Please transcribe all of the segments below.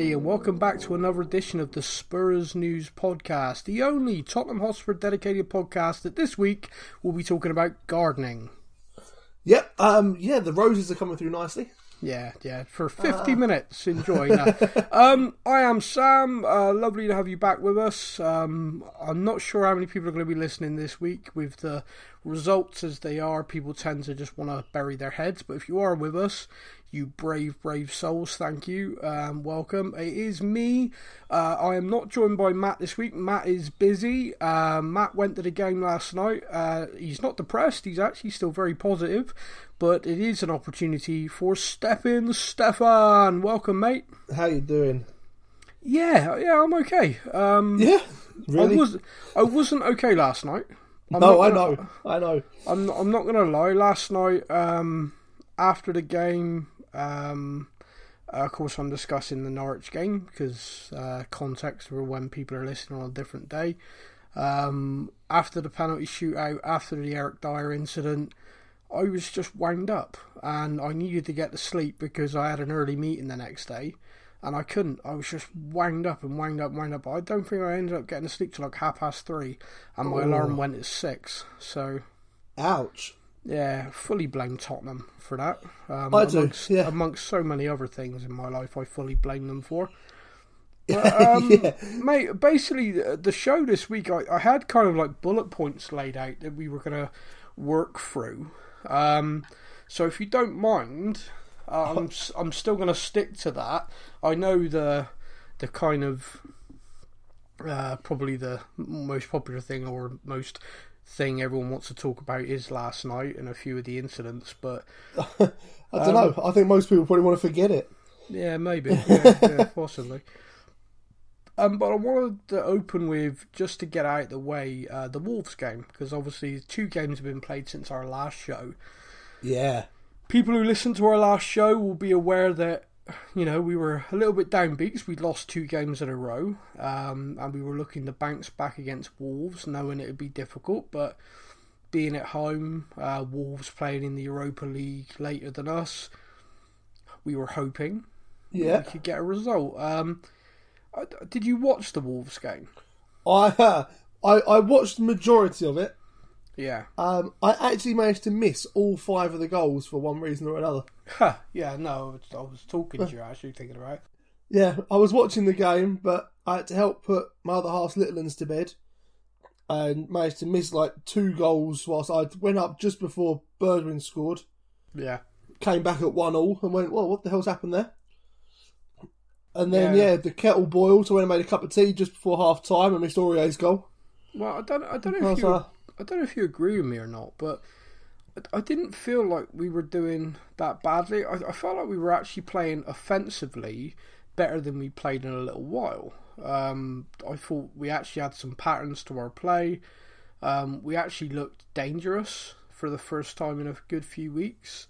Everybody, and welcome back to another edition of the Spurs News Podcast, the only Tottenham Hotspur dedicated podcast that this week will be talking about gardening. Yep, um, yeah, the roses are coming through nicely. Yeah, yeah, for 50 minutes. Enjoy. Now, um, I am Sam. Uh, lovely to have you back with us. Um, I'm not sure how many people are going to be listening this week with the results as they are. People tend to just want to bury their heads, but if you are with us, you brave, brave souls. Thank you. Um, welcome. It is me. Uh, I am not joined by Matt this week. Matt is busy. Uh, Matt went to the game last night. Uh, he's not depressed. He's actually still very positive, but it is an opportunity for Stefan. Stefan, welcome, mate. How you doing? Yeah, yeah, I'm okay. Um, Yeah, really? I was I wasn't okay last night. I'm no, I gonna- know, I know. I'm I'm not gonna lie. Last night, um, after the game, um, uh, of course, I'm discussing the Norwich game because uh, context for when people are listening on a different day. Um, after the penalty shootout, after the Eric Dier incident, I was just wound up and I needed to get to sleep because I had an early meeting the next day. And I couldn't. I was just wound up and wound up, wound up. I don't think I ended up getting to sleep till like half past three, and my Oh. alarm went at six. So Ouch. yeah, fully blame Tottenham for that. Um, I do, amongst, yeah. amongst so many other things in my life, I fully blame them for. But, um, yeah, Mate, basically, the the show this week, I, I had kind of like bullet points laid out that we were going to work through. Um, so if you don't mind, uh, I'm I'm still going to stick to that. I know the the kind of uh, probably the most popular thing or most thing everyone wants to talk about is last night and a few of the incidents, but I don't know. I think most people probably want to forget it. Yeah, maybe. Yeah, yeah, possibly. Um, but I wanted to open with just to get out of the way uh, the Wolves game because obviously two games have been played since our last show. Yeah, People who listened to our last show will be aware that you know we were a little bit downbeat because we'd lost two games in a row, um, and we were looking to bounce back against Wolves, knowing it would be difficult, but. Being at home, uh, Wolves playing in the Europa League later than us, we were hoping yeah. we could get a result. Um, did you watch the Wolves game? I, uh, I I watched the majority of it. Yeah. Um, I actually managed to miss all five of the goals for one reason or another. Huh, yeah, no, I was, talking to you actually, thinking about it. Yeah, I was watching the game, but I had to help put my other half's little ones to bed, and managed to miss like two goals whilst I went up just before Bergwijn scored. Yeah. came back at one all and went, well, what the hell's happened there? And then Yeah. yeah, the kettle boiled, so I made a cup of tea just before half time and missed Aurier's goal. Well, I don't, I don't know if you, I don't know if you agree with me or not, but I, I didn't feel like we were doing that badly. I, I felt like we were actually playing offensively better than we played in a little while. Um, I thought we actually had some patterns to our play. Um, we actually looked dangerous for the first time in a good few weeks.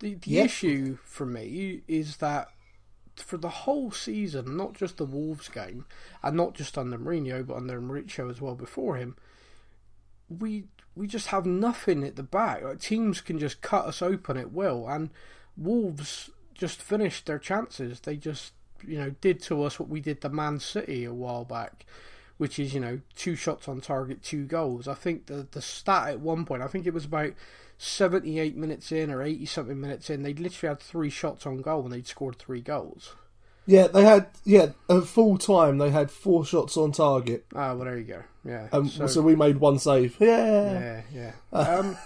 The the Yeah. issue for me is that for the whole season, not just the Wolves game, and not just under Mourinho, but under Mauricio as well before him, we we just have nothing at the back. Like teams can just cut us open at will, and Wolves just finished their chances. They just you know did to us what we did to Man City a while back, which is you know two shots on target, two goals. I think the the stat at one point, I think it was about. 78 minutes in or 80 something minutes in, they'd literally had three shots on goal and they'd scored three goals. yeah, they had yeah at full time they had four shots on target, Ah, well, there you go. Yeah. um, so, so, we made one save. Yeah, yeah, yeah. Um,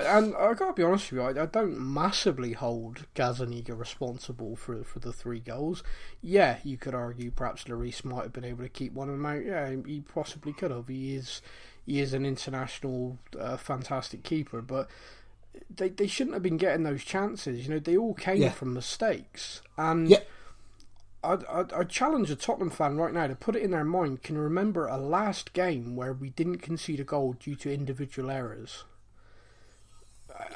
and I gotta be honest with you, I, I don't massively hold Gazzaniga responsible for for the three goals. Yeah, you could argue perhaps Lloris might have been able to keep one of them out. Yeah, he possibly could have. He is he is an international uh, fantastic keeper, but they they shouldn't have been getting those chances. You know, they all came Yeah. from mistakes, and Yeah. I'd, I'd, I'd challenge a Tottenham fan right now to put it in their mind can remember a last game where we didn't concede a goal due to individual errors.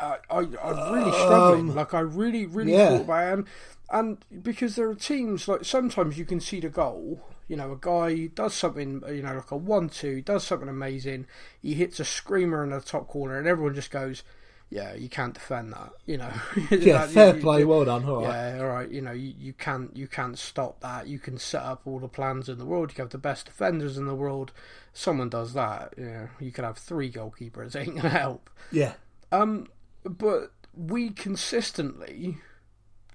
I, I, I'm really struggling. like I really, really yeah. thought about it, and, and because there are teams like sometimes you can see the goal. You know, a guy does something. You know, like a one-two, does something amazing. He hits a screamer in the top corner, and everyone just goes, yeah, you can't defend that. You know, Yeah, That- fair you- play. you- Well done. All right. Yeah, all right. You know, you, you can't you can't stop that. You can set up all the plans in the world. You can have the best defenders in the world. Someone does that. You know, you could have three goalkeepers. It ain't gonna help. Yeah. Um, but we consistently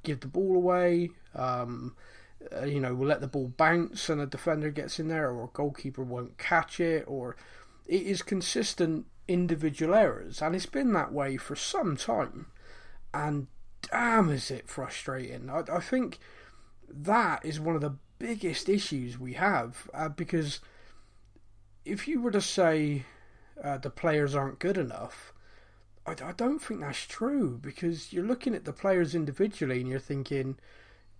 give the ball away. Um, uh, you know, we'll let the ball bounce and a defender gets in there, or a goalkeeper won't catch it, or it is consistent individual errors, and it's been that way for some time. And damn, is it frustrating! I, I think that is one of the biggest issues we have uh, because if you were to say uh, the players aren't good enough, I, I don't think that's true because you're looking at the players individually and you're thinking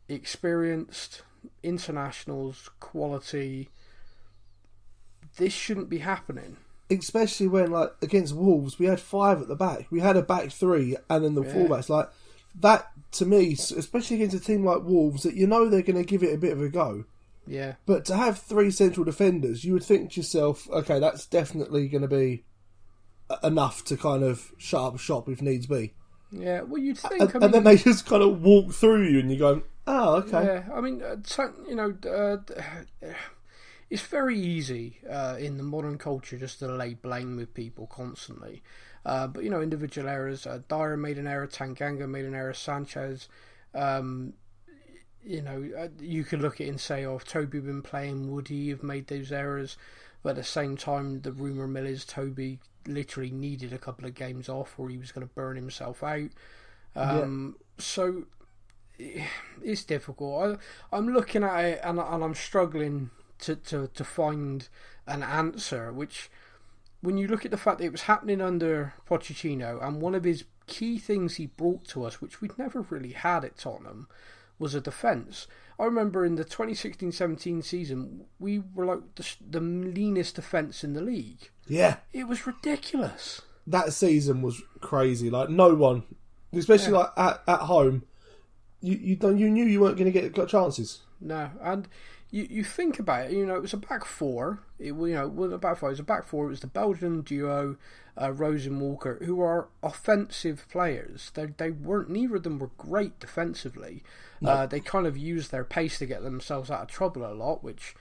experienced, internationals, quality. This shouldn't be happening. especially when like against Wolves, we had five at the back. We had a back three, and then the Yeah. fullbacks. Like that to me, especially against a team like Wolves, that you know they're going to give it a bit of a go. Yeah, But to have three central defenders, you would think to yourself, okay, that's definitely going to be enough to kind of shut up shop if needs be. yeah. Well, you'd think. And, I mean, and then they just kind of walk through you, and you're going, oh, okay. Yeah, I mean, uh, you know, uh, it's very easy uh, in the modern culture just to lay blame with people constantly. Uh, but you know, individual errors. Uh, Dier made an error. Tanganga made an error. Sanchez. Um, you know, uh, you could look at it and say, "Oh, if Toby been playing, would he have made those errors?" But at the same time, the rumor mill is Toby literally needed a couple of games off, or he was going to burn himself out. Um, So it's difficult. I, I'm looking at it and, and I'm struggling to, to, to find an answer. Which, when you look at the fact that it was happening under Pochettino, and one of his key things he brought to us, which we'd never really had at Tottenham, was a defence. I remember in the 2016-17 season, we were like the, the leanest defence in the league. Yeah, It was ridiculous. that season was crazy. Like no one, especially Yeah. like at, at home, you you you knew you weren't going to get chances. No, and you you think about it. You know, it was a back four. It was, you know, it wasn't a back four. It was a back four. It was the Belgian duo, uh, Rose and Walker, who are offensive players. They they weren't. Neither of them were great defensively. Uh, they kind of used their pace to get themselves out of trouble a lot. Which,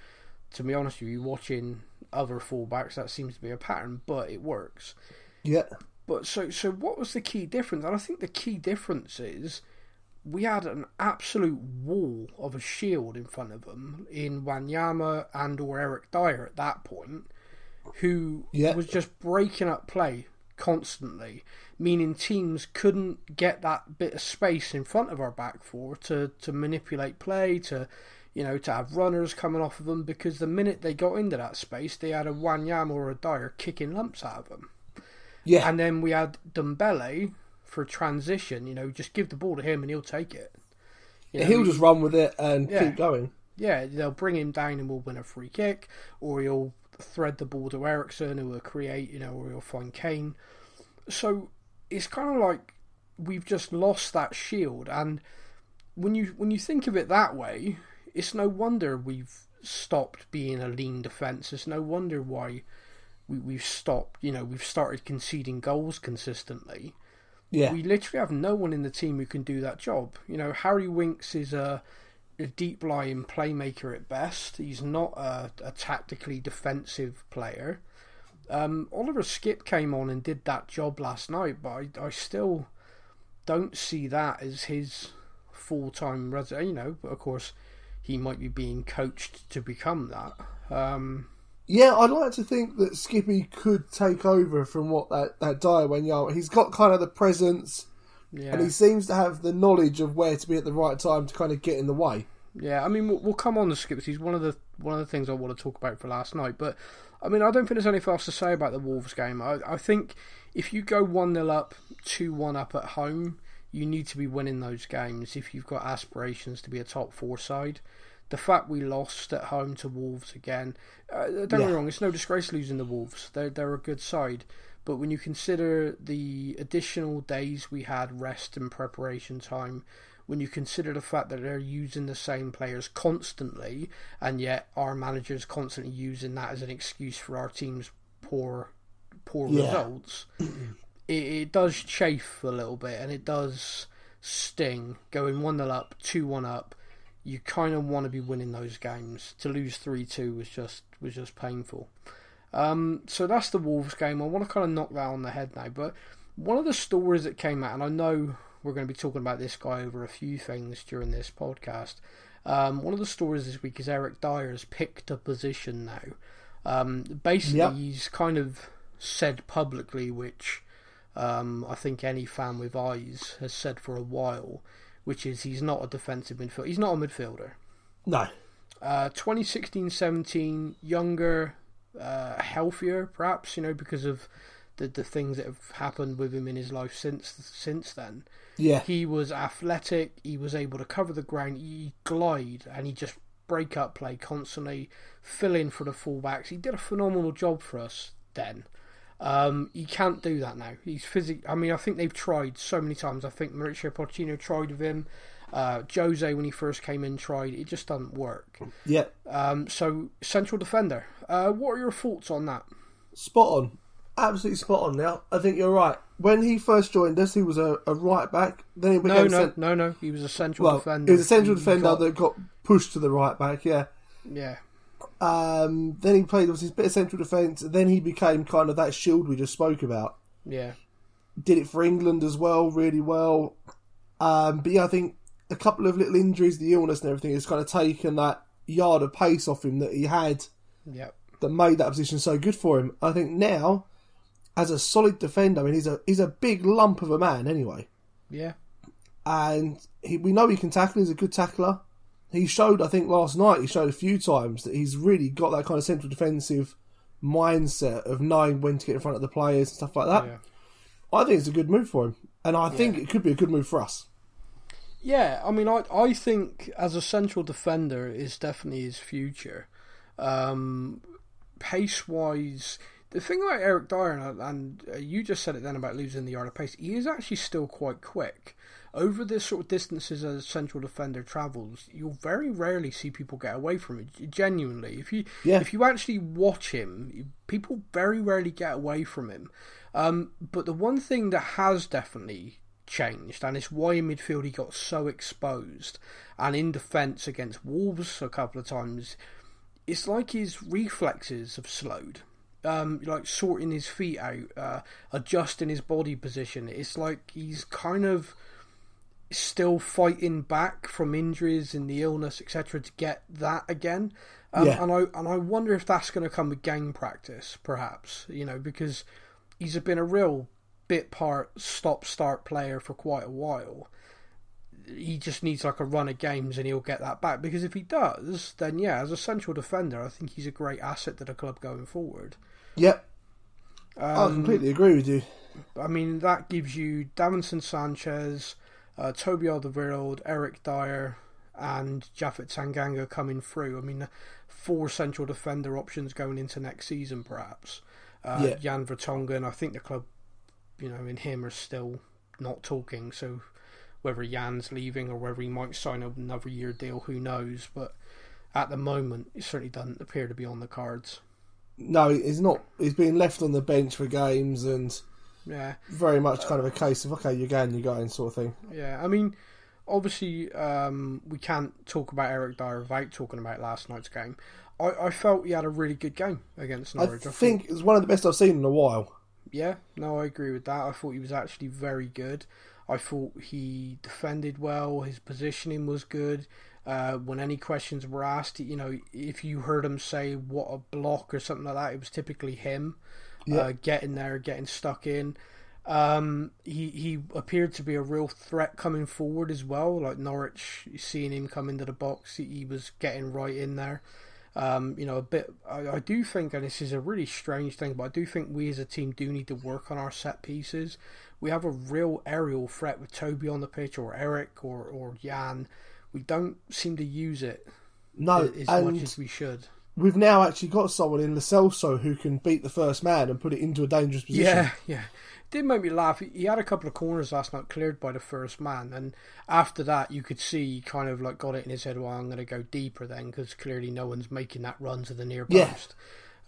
to be honest with you, watching other fullbacks, that seems to be a pattern. But it works. Yeah, But so so what was the key difference? And I think the key difference is we had an absolute wall of a shield in front of them in Wanyama and or Eric Dier at that point, who Yeah. was just breaking up play constantly, meaning teams couldn't get that bit of space in front of our back four to, to manipulate play, to you know, to have runners coming off of them because the minute they got into that space, they had a Wanyama or a Dier kicking lumps out of them. yeah, And then we had Ndombele for a transition. You know, just give the ball to him and he'll take it. You know, he'll just run with it and Yeah. keep going. yeah, they'll bring him down and we'll win a free kick, or he'll thread the ball to Eriksen, who will create, you know, or he'll find Kane. So it's kind of like we've just lost that shield, and when you when you think of it that way, it's no wonder we've stopped being a lean defence. It's no wonder why we, we've stopped. You know, we've started conceding goals consistently Yeah, we literally have no one in the team who can do that job. You know, Harry Winks is a, a deep lying playmaker at best. He's not a, a tactically defensive player. Um, Oliver Skipp came on and did that job last night, but I, I still don't see that as his full time res. You know, but of course, he might be being coached to become that. Um, yeah. I'd like to think that Skippy could take over from what that that Dier Wanyama. He's got kind of the presence, yeah. and he seems to have the knowledge of where to be at the right time to kind of get in the way. Yeah, I mean, we'll, we'll come on to Skippy. He's one of the one of the things I want to talk about for last night. But I mean, I don't think there's anything else to say about the Wolves game. I, I think if you go one 0 up, two one up at home, you need to be winning those games if you've got aspirations to be a top four side. The fact we lost at home to Wolves again, uh, don't get me wrong, it's no disgrace losing the Wolves. They're they're a good side. But when you consider the additional days we had rest and preparation time, when you consider the fact that they're using the same players constantly, and yet our managers constantly using that as an excuse for our team's poor poor Yeah. results, it, it does chafe a little bit, and it does sting going one 0 up, two one up. You kind of want to be winning those games. To lose three two was just was just painful. Um, so that's the Wolves game. I want to kind of knock that on the head now. But one of the stories that came out, and I know we're going to be talking about this guy over a few things during this podcast. Um, one of the stories this week is Eric Dier has picked a position now. Um, basically, Yep. he's kind of said publicly, which um, I think any fan with eyes has said for a while, which is he's not a defensive midfielder. He's not a midfielder. No. Uh, 2016-17, younger, uh, healthier, perhaps you know because of the the things that have happened with him in his life since since then. Yeah. He was athletic. He was able to cover the ground. He glide and he just break up play constantly, fill in for the fullbacks. He did a phenomenal job for us then. Um, he can't do that now. He's physic. I mean, I think they've tried so many times. I think Mauricio Pochettino tried with him. Uh, Jose, when he first came in, tried. It just doesn't work. Yeah. Um, so central defender. Uh, what are your thoughts on that? Spot on. Absolutely spot on now. I think you're right. When he first joined us, he was a, a right back. Then he No, became no, cent- no, no. He was a central well, defender. he was a central He defender got- that got pushed to the right back, yeah. Yeah, Um, then he played obviously a bit of central defence. Then he became kind of that shield we just spoke about. yeah, Did it for England as well, really well. Um, but yeah, I think a couple of little injuries, the illness and everything, has kind of taken that yard of pace off him that he had yeah, that made that position so good for him. I think now, as a solid defender, I mean, he's a he's a big lump of a man anyway, yeah, and he, we know he can tackle. He's a good tackler. He showed, I think, last night. He showed a few times that he's really got that kind of central defensive mindset of knowing when to get in front of the players and stuff like that. yeah. I think it's a good move for him, and I think it could be a good move for us. Yeah, I mean, I I think as a central defender is definitely his future. Um, pace wise, the thing about Eric Dier, and, and uh, you just said it then about losing the yard of pace, he is actually still quite quick. Over the sort of distances a central defender travels, you'll very rarely see people get away from it. Genuinely, if you Yeah. if you actually watch him, people very rarely get away from him. Um, but the one thing that has definitely changed, and it's why in midfield he got so exposed, and in defence against Wolves a couple of times, it's like his reflexes have slowed. Um, like sorting his feet out, uh, adjusting his body position. It's like he's kind of still fighting back from injuries and the illness, etc., to get that again. Um, Yeah. And I and I wonder if that's going to come with game practice, perhaps. You know, because he's been a real bit part stop start player for quite a while. He just needs like a run of games and he'll get that back. Because if he does, then yeah, as a central defender, I think he's a great asset to the club going forward. Yep, I Um, completely agree with you. I mean, that gives you Davinson Sanchez, uh, Toby Alderweireld, Eric Dier, and Japhet Tanganga coming through. I mean, four central defender options going into next season, perhaps. Uh, Yeah. Jan Vertonghen, I think the club, you know, and him are still not talking. So whether Jan's leaving or whether he might sign another year deal, who knows? But at the moment, it certainly doesn't appear to be on the cards. No, he's not. He's being left on the bench for games and Yeah. very much kind of a case of okay, you're going, you're going, sort of thing. Yeah, I mean, obviously, um, we can't talk about Eric Dier without talking about last night's game. I, I felt he had a really good game against I Norwich. I, think it's one of the best I've seen in a while. yeah, no, I agree with that. I thought he was actually very good. I thought he defended well. His positioning was good. Uh, when any questions were asked, you know, if you heard him say what a block or something like that, it was typically him Yeah. uh, getting there, getting stuck in. Um, he he appeared to be a real threat coming forward as well. Like Norwich, seeing him come into the box, he, he was getting right in there. Um, you know, a bit. I, I do think, and this is a really strange thing, but I do think we as a team do need to work on our set pieces. We have a real aerial threat with Toby on the pitch, or Eric, or or Jan. We don't seem to use it No, as much as we should. We've now actually got someone in Lo Celso who can beat the first man and put it into a dangerous position. Yeah, yeah. Did make me laugh. He had a couple of corners last night cleared by the first man, and after that, you could see he kind of like got it in his head. Well, I'm going to go deeper then, because clearly no one's making that run to the near Yeah. post.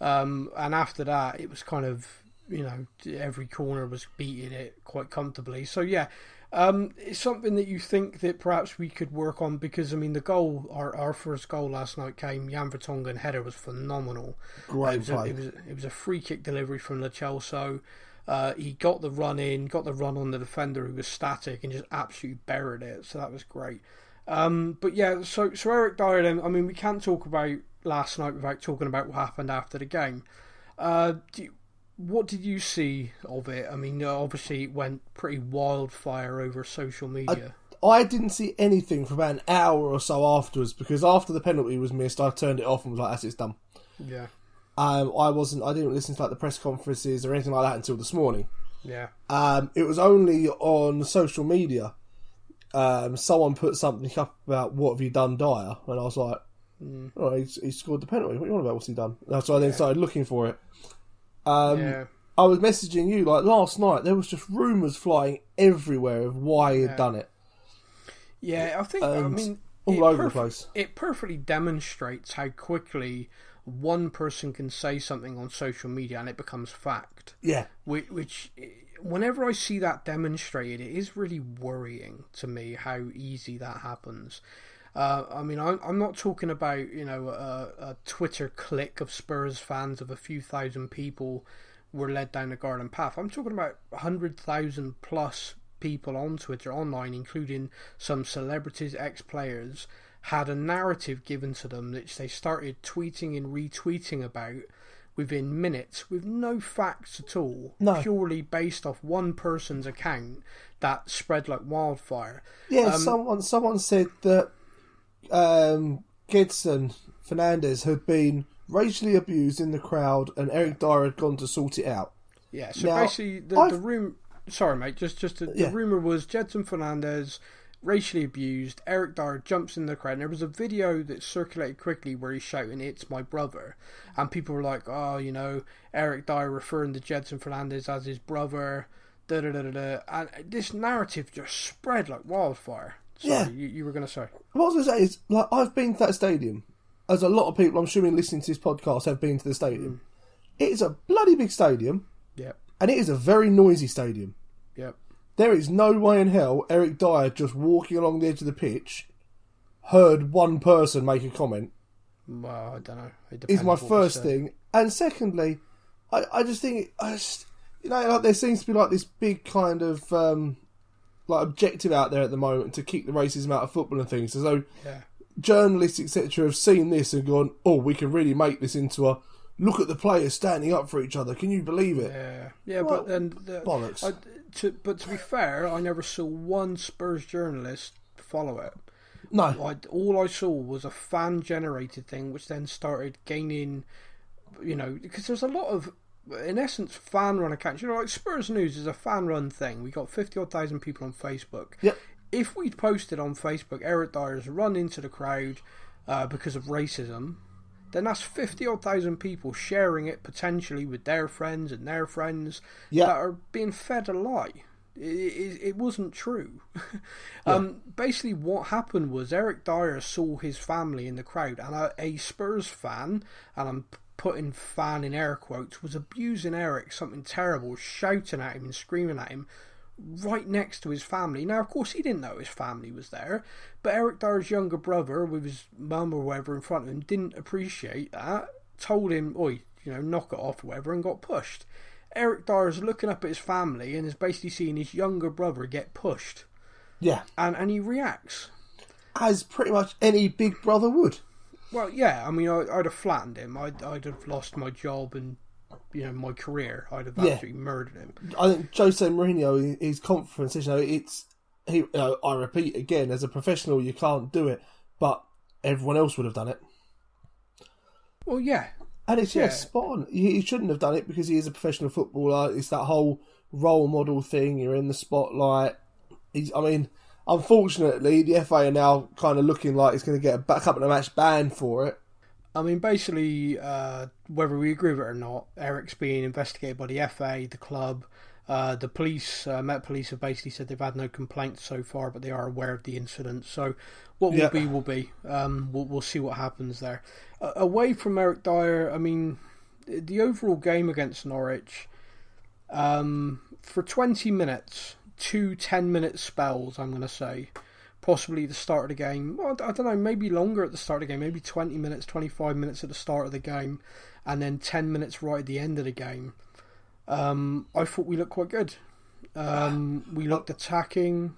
Um, and after that, it was kind of you know, every corner was beating it quite comfortably. So yeah, um, it's something that you think that perhaps we could work on because I mean the goal, our, our first goal last night came Jan Vertonghen header was phenomenal. Great it was, play. A, it was it was a free kick delivery from Lo Celso. Uh, he got the run in, got the run on the defender who was static, and just absolutely buried it. So that was great. Um, but yeah, so so Eric Dier. Then I mean, we can't talk about last night without talking about what happened after the game. Uh, you, what did you see of it? I mean, obviously it went pretty wildfire over social media. I, I didn't see anything for about an hour or so afterwards because after the penalty was missed, I turned it off and was like, "That's it's done." yeah, Um, I wasn't. I didn't listen to like the press conferences or anything like that until this morning. yeah, Um, it was only on social media. Um, someone put something up about what have you done, Dier, and I was like, Mm. "Oh, he, he scored the penalty. What are you on about? What's he done?" And so I then started looking for it. Um, yeah. I was messaging you like last night. There was just rumours flying everywhere of why he had Yeah. done it, Yeah, I think. I mean, all over the place. It perfectly demonstrates how quickly one person can say something on social media and it becomes fact. Yeah, Which, which whenever I see that demonstrated, it is really worrying to me how easy that happens. Uh, I mean, I'm, I'm not talking about you know a, a Twitter click of Spurs fans of a few thousand people were led down the garden path. I'm talking about hundred thousand plus people on Twitter online, including some celebrities, ex-players, had a narrative given to them which they started tweeting and retweeting about within minutes with no facts at all, No. purely based off one person's account that spread like wildfire. yeah. Um, someone someone said that um, Gedson Fernandes had been racially abused in the crowd, and Eric Dier had gone to sort it out. Yeah, so Now, basically the, I've- the room. Sorry, mate. Just just the, Yeah. the rumor was Gedson Fernandes racially abused. Eric Dier jumps in the crowd. And there was a video that circulated quickly where he's shouting, "It's my brother," and people were like, "Oh, you know, Eric Dier referring to Gedson Fernandes as his brother." Da da da da da. And this narrative just spread like wildfire. Sorry, Yeah. you, you were going to say. What I was going to say is, like, I've been to that stadium, as a lot of people, I'm assuming, listening to this podcast have been to the stadium. It is a bloody big stadium, Yep, and it is a very noisy stadium. yep. There is no way in hell Eric Dier just walking along the edge of the pitch heard one person make a comment. Well, I don't know. It Is my first thing, and secondly, I, I just think I just you know like there seems to be like this big kind of um, like objective out there at the moment to keep the racism out of football and things. So Yeah. journalists etc have seen this and gone, oh, we can really make this into a look at the players standing up for each other. Can you believe it? Yeah, yeah, Well, but then the, bollocks. I, to, but to be fair, I never saw one Spurs journalist follow it. No, I, all I saw was a fan generated thing, which then started gaining, you know, because there's a lot of, in essence, fan run accounts. You know, like Spurs News is a fan run thing. We got fifty odd thousand people on Facebook. Yep. If we'd posted on Facebook, Eric Dier's run into the crowd uh, because of racism, then that's 50 odd thousand people sharing it potentially with their friends and their friends Yeah. that are being fed a lie. It, it, it wasn't true. um, basically, what happened was Eric Dier saw his family in the crowd, and a, a Spurs fan, and I'm putting fan in air quotes, was abusing Eric something terrible, shouting at him and screaming at him right next to his family. Now, of course, he didn't know his family was there, but Eric Dier's younger brother, with his mum or whatever in front of him, didn't appreciate that. Told him, "Oi, you know, knock it off, or whatever," and got pushed. Eric Dier's looking up at his family and is basically seeing his younger brother get pushed, yeah, and and he reacts. as pretty much any big brother would. Well, yeah, I mean, I, I'd have flattened him. I'd, I'd have lost my job and, you know, my career. I'd have Yeah. absolutely murdered him. I think Jose Mourinho, in his conference, you know, it's he. You know, I repeat again, as a professional, you can't do it, but everyone else would have done it. Well, yeah, And it's yeah, Yeah. spot on. He, he shouldn't have done it because he is a professional footballer. It's that whole role model thing. You're in the spotlight. He's. I mean, unfortunately, the FA are now kind of looking like it's going to get a back up in a match ban for it. I mean, basically, uh, whether we agree with it or not, Eric's being investigated by the FA, the club, uh, the police. Uh, Met Police have basically said they've had no complaints so far, but they are aware of the incident. So, what will Yeah. be will be. Um, we'll, we'll see what happens there. Away from Eric Dier, I mean, the overall game against Norwich, Um, for 20 minutes, two 10 minute spells, I'm going to say. Possibly the start of the game. I don't know, maybe longer at the start of the game. Maybe 20 minutes, 25 minutes at the start of the game. And then 10 minutes right at the end of the game. Um, I thought we looked quite good. Um, we looked attacking.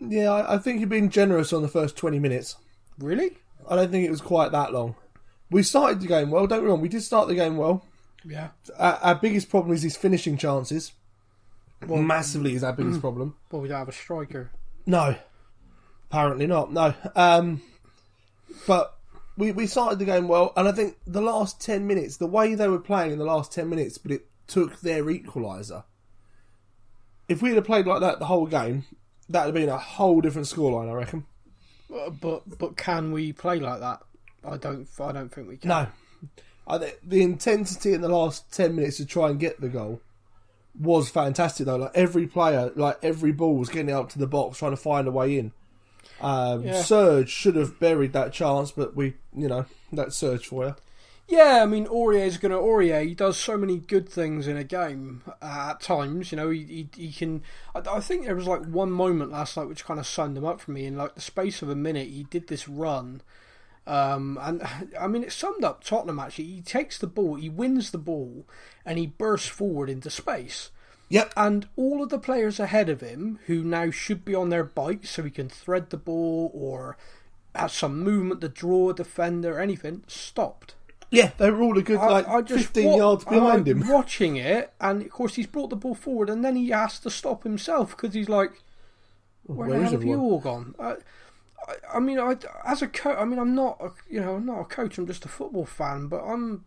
Yeah, I, I think you're being generous on the first 20 minutes. Really? I don't think it was quite that long. We started the game well, don't wrong, we did start the game well. Yeah. Our, our biggest problem is his finishing chances. Well, massively is our biggest problem. Well, we don't have a striker. No, apparently not. No, um, but we we started the game well, and I think the last ten minutes, the way they were playing in the last ten minutes, but it took their equaliser. If we had played like that the whole game, that'd have been a whole different scoreline, I reckon. But but can we play like that? I don't. I don't think we can. No, I think the intensity in the last ten minutes to try and get the goal was fantastic though. Like every player, like every ball was getting up to the box, trying to find a way in. Um, Yeah. Serge should have buried that chance, but we, you know, that's Serge for you. Yeah, I mean Aurier's going to Aurier. He does so many good things in a game uh, at times. You know, he he, he can. I, I think there was like one moment last night which kind of summed him up for me. In like the space of a minute, he did this run. Um, and I mean, it summed up Tottenham actually. He takes the ball, he wins the ball, and he bursts forward into space. Yep. And all of the players ahead of him, who now should be on their bikes so he can thread the ball or have some movement to draw a defender or anything, stopped. Yeah, they were all a good like I just fifteen wa- yards behind I'm him. watching it, and of course he's brought the ball forward, and then he has to stop himself because he's like, "Where, Where the hell have you all gone?" I, I, I mean, I as a coach, I mean, I'm not, a, you know, I'm not a coach. I'm just a football fan, but I'm,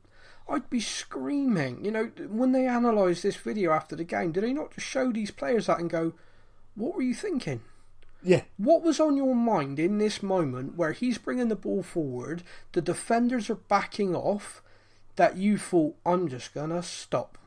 I'd be screaming. You know, when they analyse this video after the game, do they not just show these players that and go, "What were you thinking?" Yeah, What was on your mind in this moment where he's bringing the ball forward, the defenders are backing off, that you thought, I'm just going to stop?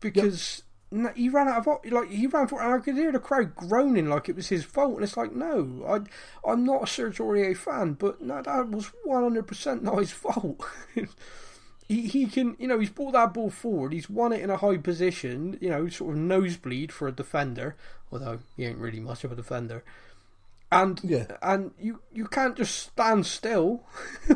Because n he ran out of like he ran for, and I could hear the crowd groaning like it was his fault, and it's like, no, I, I'm not a Serge Aurier fan, but no, that was 100% not his fault. he, he can, you know, he's brought that ball forward. He's won it in a high position, you know, sort of nosebleed for a defender, although he ain't really much of a defender. And Yeah. and you you can't just stand still.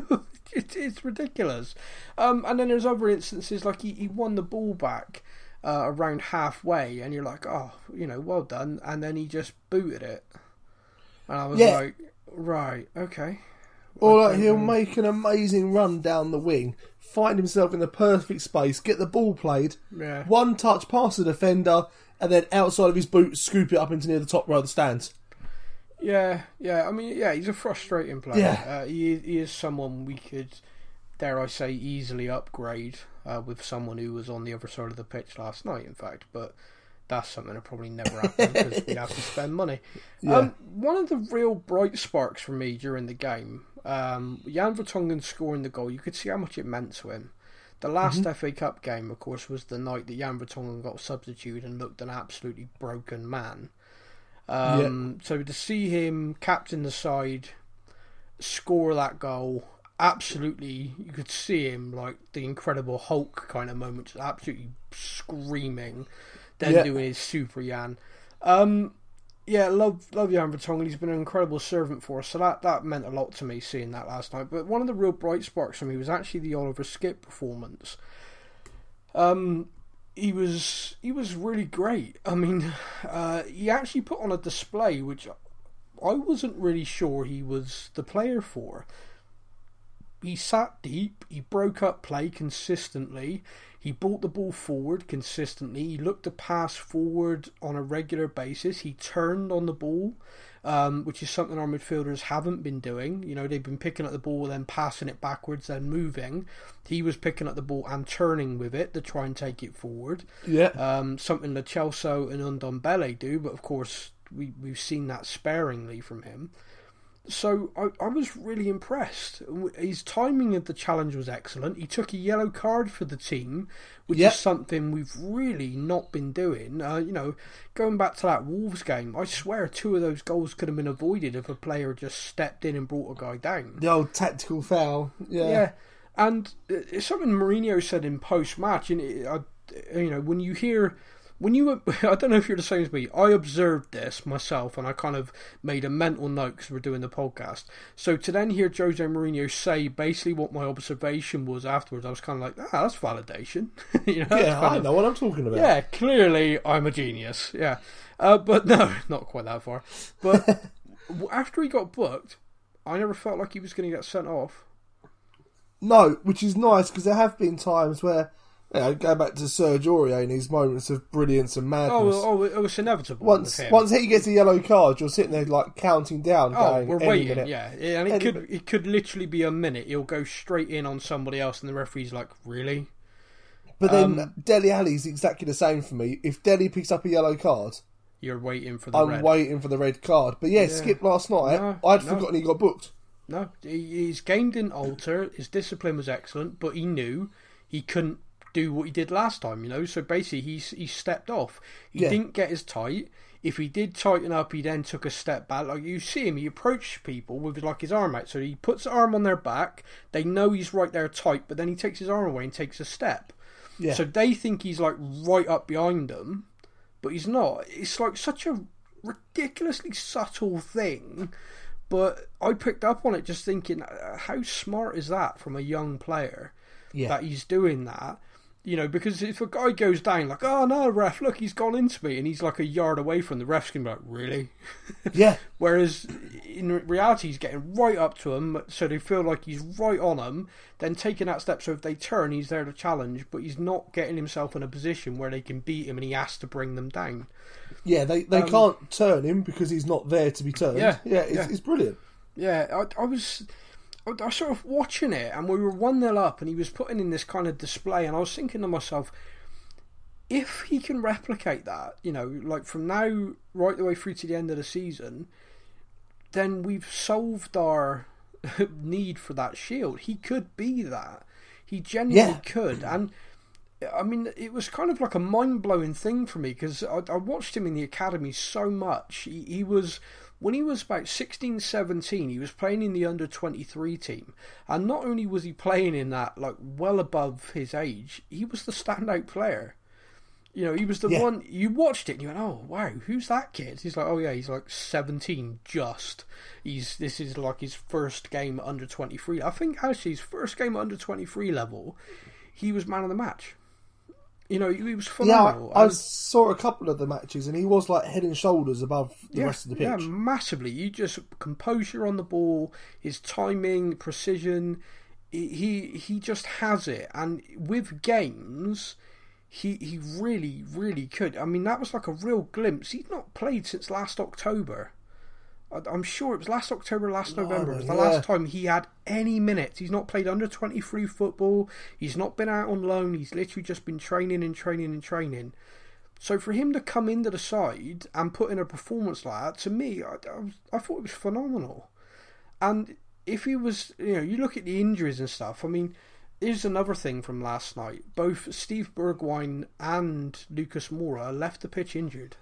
it, it's ridiculous. Um, and then there's other instances like he, he won the ball back uh, around halfway, and you're like, oh, you know, well done. And then he just booted it, and I was Yeah. like, right, okay. or like he'll make an amazing run down the wing, find himself in the perfect space, get the ball played, Yeah. one touch past the defender, and then outside of his boot, scoop it up into near the top row of the stands. Yeah, yeah. I mean, yeah, he's a frustrating player. Yeah. Uh, he, he is someone we could, dare I say, easily upgrade uh, with someone who was on the other side of the pitch last night, in fact. But that's something that probably never happened because we'd have to spend money. Yeah. Um, one of the real bright sparks for me during the game, um, Jan Vertonghen scoring the goal, you could see how much it meant to him. The last FA Cup game, of course, was the night that Jan Vertonghen got substituted and looked an absolutely broken man. Um, So to see him captain the side, score that goal, absolutely, you could see him like the Incredible Hulk kind of moment, just absolutely screaming, then Yeah. doing his Super yan Um, yeah, love love Jan Vertonghen. He's been an incredible servant for us, so that that meant a lot to me seeing that last night. But one of the real bright sparks for me was actually the Oliver Skipp performance. Um, he was he was really great. I mean, uh, he actually put on a display which I wasn't really sure he was the player for. He sat deep. He broke up play consistently. He brought the ball forward consistently. He looked to pass forward on a regular basis. He turned on the ball, um, which is something our midfielders haven't been doing. You know, they've been picking up the ball, then passing it backwards, then moving. He was picking up the ball and turning with it to try and take it forward. Yeah, Um, something that Chelsea and Ndombele do, but of course we we've seen that sparingly from him. So I, I was really impressed. His timing of the challenge was excellent. He took a yellow card for the team, which Yep. is something we've really not been doing. Uh, you know, going back to that Wolves game, I swear two of those goals could have been avoided if a player just stepped in and brought a guy down. the old tactical foul. Yeah, Yeah, and it's something Mourinho said in post match, and it, I you know, when you hear when you I don't know if you're the same as me. I observed this myself, and I kind of made a mental note because we're doing the podcast. So to then hear Jose Mourinho say basically what my observation was afterwards, I was kind of like, ah, that's validation. you know, yeah, I of, know what I'm talking about. Yeah, clearly I'm a genius. Yeah, uh, but no, not quite that far. But after he got booked, I never felt like he was going to get sent off. No, which is nice because there have been times where yeah, go back to Serge Aurier and his moments of brilliance and madness. Oh, oh it was inevitable. Once, once he gets a yellow card, you're sitting there like counting down. Oh, going, we're waiting. Minute. Yeah, and it could minute. it could literally be a minute. He'll go straight in on somebody else, and the referee's like, "Really?" But then um, Dele Alli's exactly the same for me. If Dele picks up a yellow card, you're waiting for the. I'm red. waiting for the red card. But yeah, yeah. Skipp last night. No, I'd no. forgotten he got booked. No, his game didn't alter. His discipline was excellent, but he knew he couldn't do what he did last time, you know. So basically, he's he stepped off. He yeah. didn't get as tight. If he did tighten up, he then took a step back. Like you see him, he approached people with like his arm out. So he puts the arm on their back. They know he's right there tight, but then he takes his arm away and takes a step. Yeah. So they think he's like right up behind them, but he's not. It's like such a ridiculously subtle thing. But I picked up on it just thinking, uh, how smart is that from a young player yeah. that he's doing that? You know, because if a guy goes down like, oh no, ref, look, he's gone into me, and he's like a yard away from the ref's gonna be like, really? Yeah. Whereas in reality, he's getting right up to him, so they feel like he's right on him, then taking that step. So if they turn, he's there to challenge, but he's not getting himself in a position where they can beat him, and he has to bring them down. Yeah, they they um, can't turn him because he's not there to be turned. Yeah, yeah, it's, yeah. it's brilliant. Yeah, I, I was I was sort of watching it, and we were 1 0 up, and he was putting in this kind of display, and I was thinking to myself, if he can replicate that, you know, like from now right the way through to the end of the season, then we've solved our need for that shield. He could be that. He genuinely yeah. could. Mm. And I mean, it was kind of like a mind blowing thing for me because I, I, watched him in the academy so much. He, he was when he was about 16, 17, he was playing in the under 23 team. And not only was he playing in that, like, well above his age, he was the standout player. You know, he was the yeah. one, you watched it and you went, oh, wow, who's that kid? He's like, oh, yeah, he's like 17 just. He's This is like his first game under 23. I think actually his first game under 23 level, he was man of the match. You know, he was phenomenal. Yeah, I, I saw a couple of the matches, and he was like head and shoulders above the yeah, rest of the pitch. Yeah, massively. You just composure on the ball, his timing, precision. He he just has it, and with games, he he really really could. I mean, that was like a real glimpse. He'd not played since last October. I'm sure it was last October, last November. It was the yeah. last time he had any minutes. He's not played under 23 football. He's not been out on loan. He's literally just been training and training and training. So for him to come into the side and put in a performance like that, to me, I, I, I thought it was phenomenal. And if he was, you know, you look at the injuries and stuff. I mean, here's another thing from last night. Both Steve Bergwijn and Lucas Moura left the pitch injured.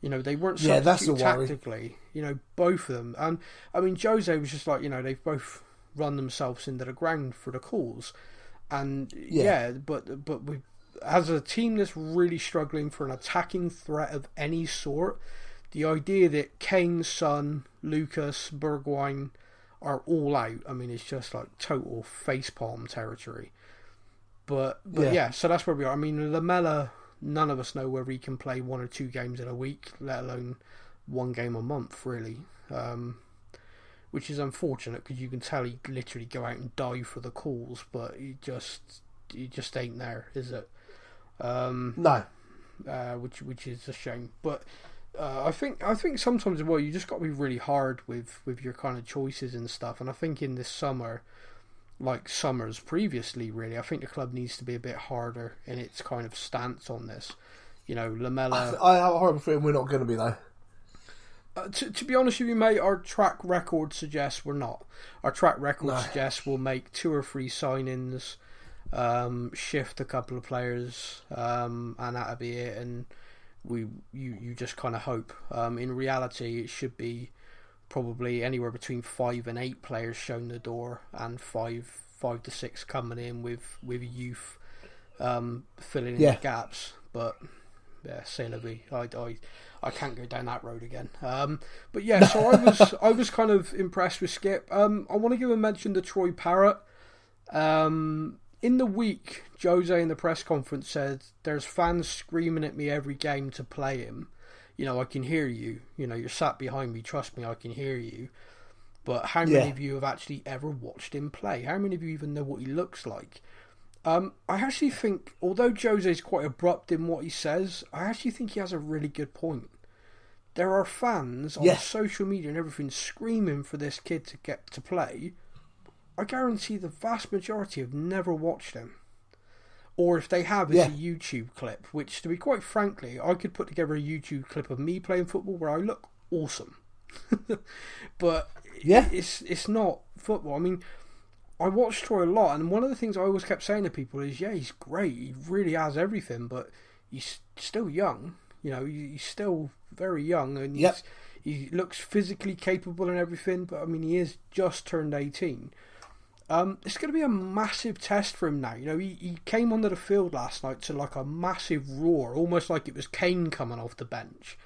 You know, they weren't yeah, that's tactically. You know, both of them. And I mean, Jose was just like, you know, they've both run themselves into the ground for the calls. And yeah, yeah but but we as a team that's really struggling for an attacking threat of any sort, the idea that Kane, Son, Lucas, Bergwijn are all out, I mean, it's just like total facepalm territory. But but yeah. yeah, so that's where we are. I mean, Lamela none of us know whether he can play one or two games in a week, let alone one game a month, really. Um, which is unfortunate because you can tell he literally go out and die for the calls, but he just he just ain't there, is it? Um, no. Uh, which which is a shame, but. Uh, I think I think sometimes well you just got to be really hard with, with your kind of choices and stuff, and I think in this summer like summers previously, really. I think the club needs to be a bit harder in its kind of stance on this. You know, Lamela. I, I have a horrible feeling we're not going to be though. Uh, to, to be honest with you, mate, our track record suggests we're not. Our track record no. suggests we'll make two or three signings, um, shift a couple of players, um, and that'll be it. And we, you, you just kind of hope. Um, in reality, it should be probably anywhere between five and eight players shown the door, and five five to six coming in with with youth um, filling in Yeah. the gaps. But yeah, la vie. I, I I can't go down that road again. Um, but yeah, so I was I was kind of impressed with Skipp. Um, I want to give a mention to Troy Parrott. Um, in the week, Jose in the press conference said, "There's fans screaming at me every game to play him. You know, I can hear you. You know, you're sat behind me. Trust me, I can hear you. But how many Yeah. of you have actually ever watched him play? How many of you even know what he looks like?" Um, I actually think, although Jose is quite abrupt in what he says, I actually think he has a really good point. There are fans on social media and everything screaming for this kid to get to play. I guarantee the vast majority have never watched him. Or if they have, it's Yeah. a YouTube clip, which, to be quite frankly, I could put together a YouTube clip of me playing football where I look awesome. but Yeah. it's it's not football. I mean, I watched Troy a lot, and one of the things I always kept saying to people is, yeah, he's great. He really has everything, but he's still young. You know, he's still very young, and he's, Yep. he looks physically capable and everything. But I mean, he is just turned eighteen. Um, it's going to be a massive test for him now. You know, he, he came onto the field last night to like a massive roar, almost like it was Kane coming off the bench.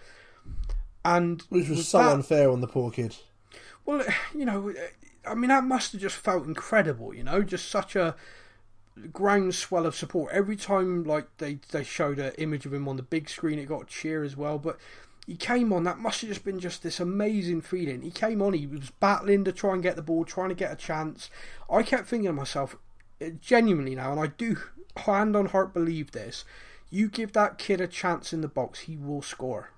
And Which was so that- unfair on the poor kid. well, you know, I mean, that must have just felt incredible. You know, just such a groundswell of support every time. Like they they showed an image of him on the big screen, it got a cheer as well. But he came on. That must have just been just this amazing feeling. He came on. He was battling to try and get the ball, trying to get a chance. I kept thinking to myself, uh, genuinely now, and I do hand on heart believe this. You give that kid a chance in the box, he will score.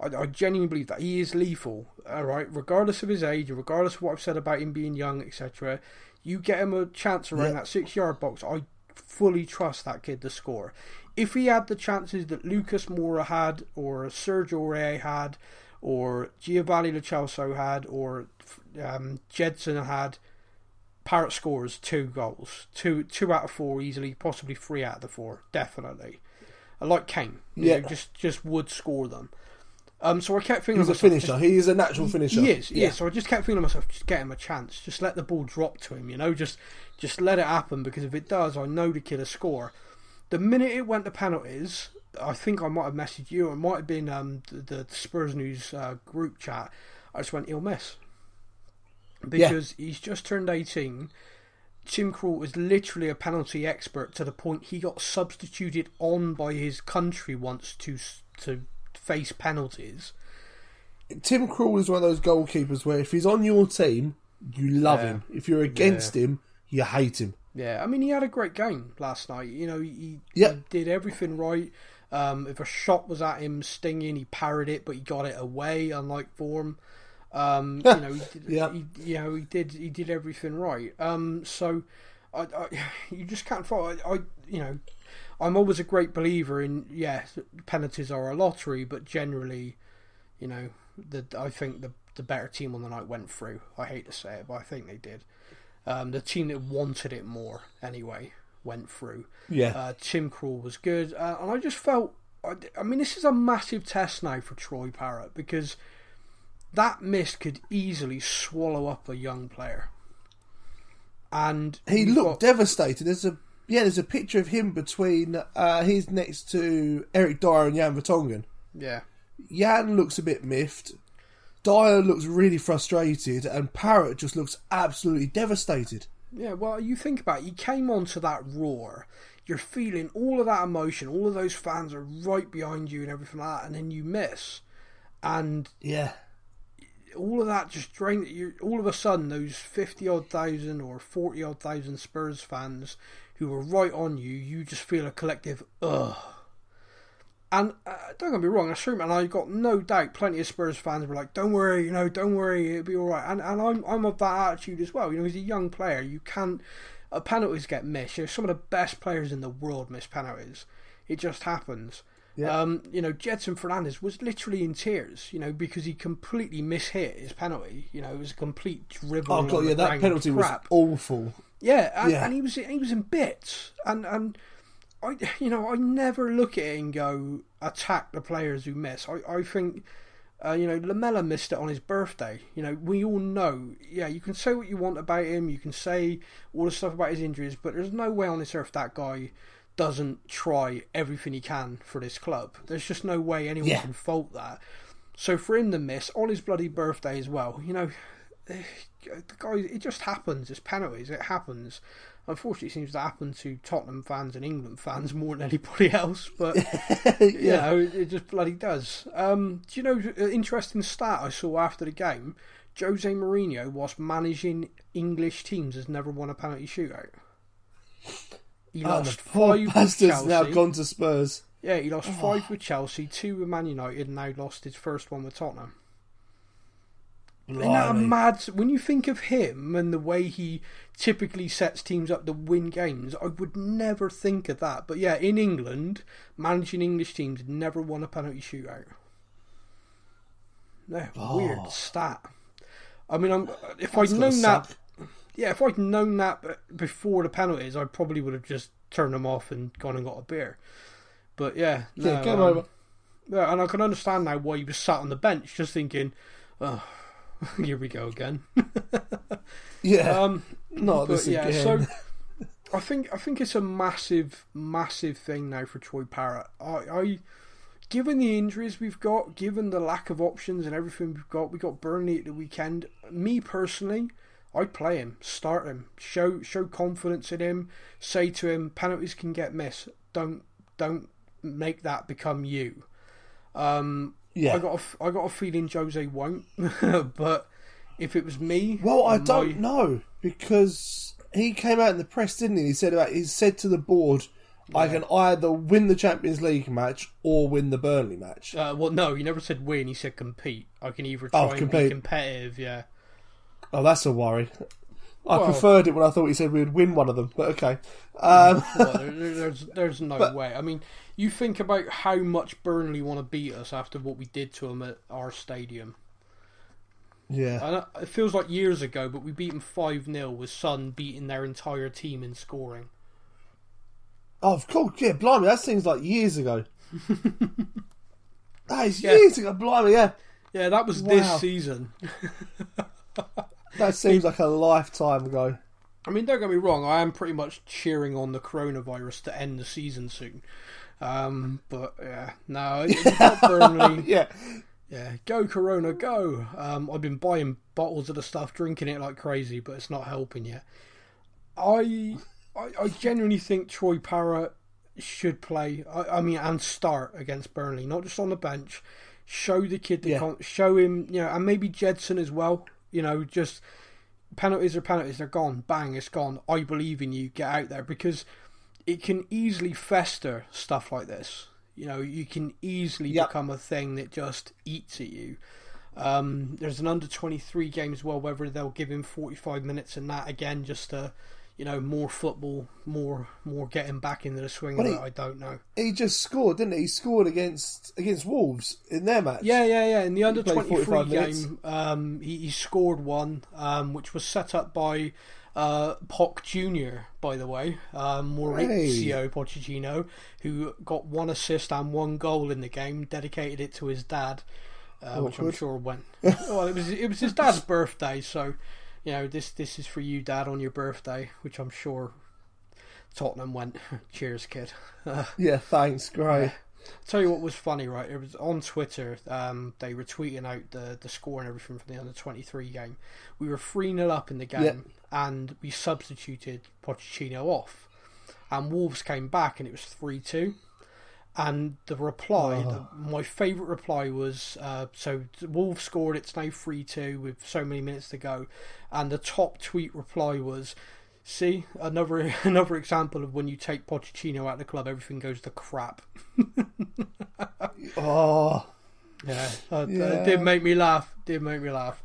I, I genuinely believe that he is lethal. All right, regardless of his age, regardless of what I've said about him being young, etc. You get him a chance around Yeah. that six-yard box. I fully trust that kid to score. If he had the chances that Lucas Moura had, or Sergio Aurier had, or Giovanni Lo had, or um, Gedson had, Parrott scores two goals, two two out of four easily, possibly three out of the four, definitely. I like Kane, you Yeah. know, just just would score them. Um, so I kept thinking, He's to a myself, finisher. He is a natural finisher. he is, Yeah. So I just kept thinking to myself, just get him a chance. Just let the ball drop to him, you know. Just, just let it happen because if it does, I know the kid will score. The minute it went to penalties, I think I might have messaged you. It might have been um, the, the Spurs News uh, group chat. I just went, he'll miss because he's just turned eighteen. Tim Krul is literally a penalty expert to the point he got substituted on by his country once to to face penalties. Tim Krul is one of those goalkeepers where if he's on your team, you love Yeah. him. If you're against him, you hate him. Yeah, I mean, he had a great game last night. You know, he, Yeah. he did everything right. Um, if a shot was at him stinging, he parried it, but he got it away, unlike Vorm. Um, you know, he did, Yeah. he, you know, he did, he did everything right. Um, so, I, I, you just can't follow. I, I, you know, I'm always a great believer in yeah, penalties are a lottery, but generally, you know, the I think the the better team on the night went through. I hate to say it, but I think they did. Um, the team that wanted it more, anyway, went through. Yeah. Uh, Tim Krul was good, uh, and I just felt. I, I mean, this is a massive test now for Troy Parrott because that miss could easily swallow up a young player. And he looked got- devastated. There's a yeah, there's a picture of him between uh, he's next to Eric Dier and Jan Vertonghen. yeah, Jan looks a bit miffed. Dier looks really frustrated, and Parrott just looks absolutely devastated. Yeah, well, you think about it, you came onto that roar, you're feeling all of that emotion, all of those fans are right behind you and everything like that, and then you miss. And Yeah, all of that just drained you. All of a sudden, those 50 odd thousand or 40 odd thousand Spurs fans who were right on you, you just feel a collective ugh. And uh, don't get me wrong, I assume, and I got no doubt, plenty of Spurs fans were like, "Don't worry, you know, don't worry, it'll be all right." And and I'm I'm of that attitude as well. You know, he's a young player. You can't. Uh, penalties get missed. You know, some of the best players in the world miss penalties. It just happens. Yeah. Um, you know, Gedson Fernandes was literally in tears. You know, because he completely mishit his penalty. You know, it was a complete dribble. oh god, yeah, that penalty was awful. Yeah, and, Yeah. and he was he was in bits, and and I you know I never look at it and go attack the players who miss. I I think. Uh, you know, Lamela missed it on his birthday. You know, we all know. Yeah, you can say what you want about him. You can say all the stuff about his injuries, but there's no way on this earth that guy doesn't try everything he can for this club. There's just no way anyone Yeah. can fault that. So for him to miss on his bloody birthday as well, you know, the guy, it just happens. It's penalties. It happens. Unfortunately, it seems to happen to Tottenham fans and England fans more than anybody else. But you yeah. know, it just bloody does. Um, do you know an interesting stat I saw after the game? Jose Mourinho, whilst managing English teams, has never won a penalty shootout. He Oh, lost five bastard's now gone to Spurs. Yeah, he lost five with Chelsea, two with Man United, and now lost his first one with Tottenham. Isn't that a mad? When you think of him and the way he typically sets teams up to win games, I would never think of that. But yeah, in England, managing English teams never won a penalty shootout. No, Oh. weird stat. I mean, I'm, if That's I'd known that, yeah, if I'd known that before the penalties, I probably would have just turned them off and gone and got a beer. But yeah, Yeah, no, game um, over. yeah, and I can understand now why he was sat on the bench, just thinking, "Oh, here we go again." Yeah, um, not but this yeah, again. so I think I think it's a massive, massive thing now for Troy Parrott. I, I, given the injuries we've got, given the lack of options and everything we've got, we got Burnley at the weekend. Me personally, I'd play him, start him, show show confidence in him. Say to him, penalties can get missed. Don't don't make that become you. Um, yeah. I got a, I got a feeling Jose won't, but if it was me, Well, I my- don't know because he came out in the press, didn't he? He said about he said to the board, "I can either win the Champions League match or win the Burnley match." Uh, well, no, he never said win. He said compete. I can either try Oh, and compete. be competitive. Yeah. Oh, that's a worry. I Well- preferred it when I thought he said we would win one of them, but okay. Um, Well, there, there- there's there's no But- way. I mean, you think about how much Burnley want to beat us after what we did to them at our stadium. yeah, And it feels like years ago, but we beat them five 0 with Sun beating their entire team in scoring. oh, of course, yeah. Blimey, that seems like years ago. that is Yeah. years ago. Blimey, yeah. Yeah, that was Wow. this season. That seems like a lifetime ago. I mean, don't get me wrong. I am pretty much cheering on the coronavirus to end the season soon. Um, but yeah, no, Burnley. yeah, Yeah, go Corona, go. Um, I've been buying bottles of the stuff, drinking it like crazy, but it's not helping yet. I, I, I genuinely think Troy Parrott should play. I, I mean, and start against Burnley, not just on the bench. Show the kid the Yeah. con- show him, you know, and maybe Gedson as well. You know, just penalties are penalties. They're gone. Bang, it's gone. I believe in you. Get out there because it can easily fester stuff like this. You know, you can easily Yep. become a thing that just eats at you. Um, there's an under 23 game as well, whether they'll give him 45 minutes and that again, just to, you know, more football, more more getting back into the swing of it. I don't know. he just scored, didn't he? He scored against against Wolves in their match. Yeah, yeah, yeah. In the under twenty three game, um, he, he scored one, um, which was set up by uh, Poch Jr., by the way, um, Maurizio Pochettino, who got one assist and one goal in the game, dedicated it to his dad, uh, which I'm sure went. well, it was it was his dad's birthday, so you know this this is for you, Dad, on your birthday, which I'm sure Tottenham went. Cheers, kid. yeah. Thanks, great. Tell you what was funny, right? It was on Twitter. Um, they were tweeting out the, the score and everything from the under twenty three game. We were three 0 up in the game, Yeah. and we substituted Pochettino off, and Wolves came back, and it was three two. And the reply, the, my favourite reply was, uh, so Wolves scored. It's now three two with so many minutes to go, and the top tweet reply was, "See another another example of when you take Pochettino out of the club, everything goes to crap." Oh, Yeah, uh, Yeah. it did make me laugh. Did make me laugh.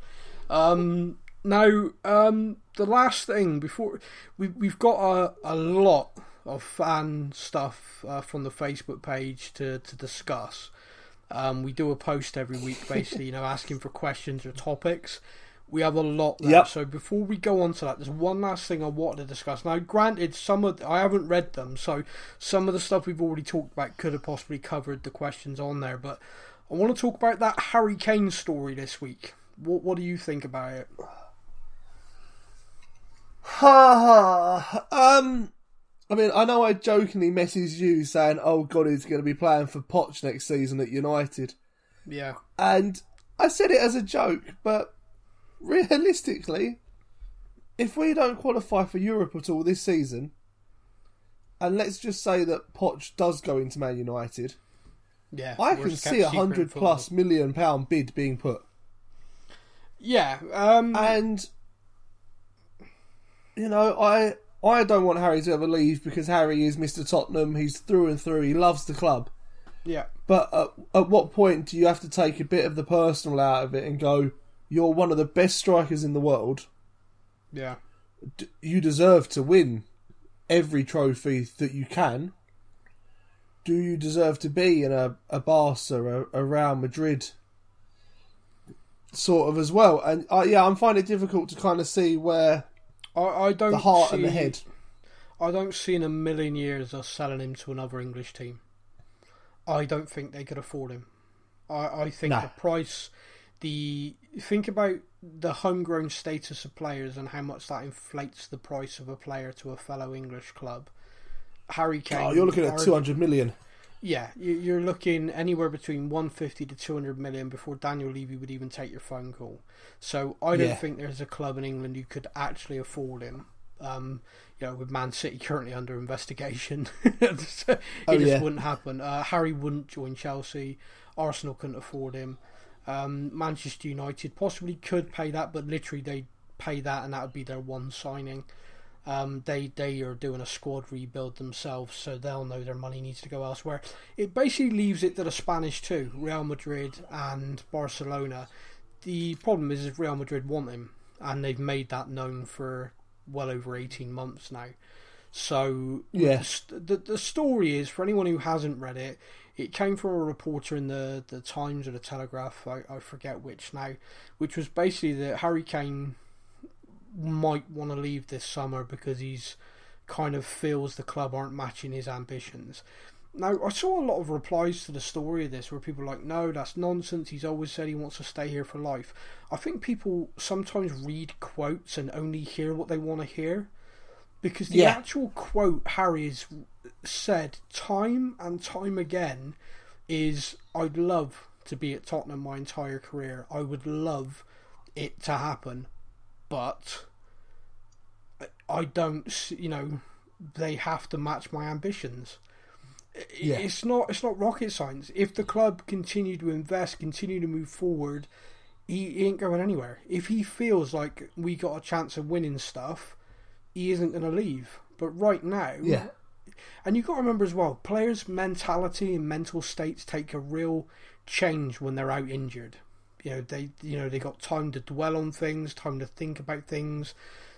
Um, now, um, the last thing before we we've got a, a lot of fan stuff uh, from the Facebook page to to discuss. Um, we do a post every week, basically, you know, asking for questions or topics. We have a lot there. Yep. So before we go on to that, there's one last thing I wanted to discuss. Now, granted, some of I haven't read them, so some of the stuff we've already talked about could have possibly covered the questions on there. But I want to talk about that Harry Kane story this week. What What do you think about it? Ha ha. Um, I mean, I know I jokingly messaged you saying, "Oh God, he's going to be playing for Poch next season at United," Yeah. and I said it as a joke, but realistically, if we don't qualify for Europe at all this season, and let's just say that Poch does go into Man United, Yeah. I can see a hundred plus million pound bid being put. Yeah. Um, And you know, I I don't want Harry to ever leave because Harry is Mr. Tottenham. He's through and through. He loves the club. yeah. But at, at what point do you have to take a bit of the personal out of it and go, "You're one of the best strikers in the world. Yeah. D- You deserve to win every trophy that you can." Do you deserve to be in a, a Barca, a, a Real Madrid, sort of as well? And uh, yeah, I'm finding it difficult to kind of see where I, I don't the heart see, and the head. I don't see in a million years us selling him to another English team. I don't think they could afford him. I, I think No. the price, the think about the homegrown status of players and how much that inflates the price of a player to a fellow English club. Harry oh, Kane. Oh, you're looking at 200 million. Yeah, you- you're looking anywhere between 150 to 200 million before Daniel Levy would even take your phone call. So I don't Yeah. think there's a club in England who could actually afford him. Um, you know, with Man City currently under investigation, it Oh, just yeah. wouldn't happen. Uh, Harry wouldn't join Chelsea. Arsenal couldn't afford him. Um, Manchester United possibly could pay that, but literally they pay that, and that would be their one signing. Um, they they are doing a squad rebuild themselves, so they'll know their money needs to go elsewhere. It basically leaves it to the Spanish too, Real Madrid and Barcelona. The problem is, if Real Madrid want him, and they've made that known for well over eighteen months now. So yes, the, the the story is for anyone who hasn't read it. It came from a reporter in the, the Times or the Telegraph, I, I forget which now, which was basically that Harry Kane might want to leave this summer because he's kind of feels the club aren't matching his ambitions. Now, I saw a lot of replies to the story of this where people like, no, that's nonsense. He's always said he wants to stay here for life. I think people sometimes read quotes and only hear what they want to hear. Because the Yeah. actual quote Harry has said time and time again is, I'd love to be at Tottenham my entire career. I would love it to happen. But I don't, you know, they have to match my ambitions. Yeah. It's not it's not rocket science. If the club continue to invest, continue to move forward, he, he ain't going anywhere. If he feels like we got a chance of winning stuff, he isn't going to leave. But right now, Yeah. and you've got to remember as well, players' mentality and mental states take a real change when they're out injured. You know, they you know they got time to dwell on things, time to think about things.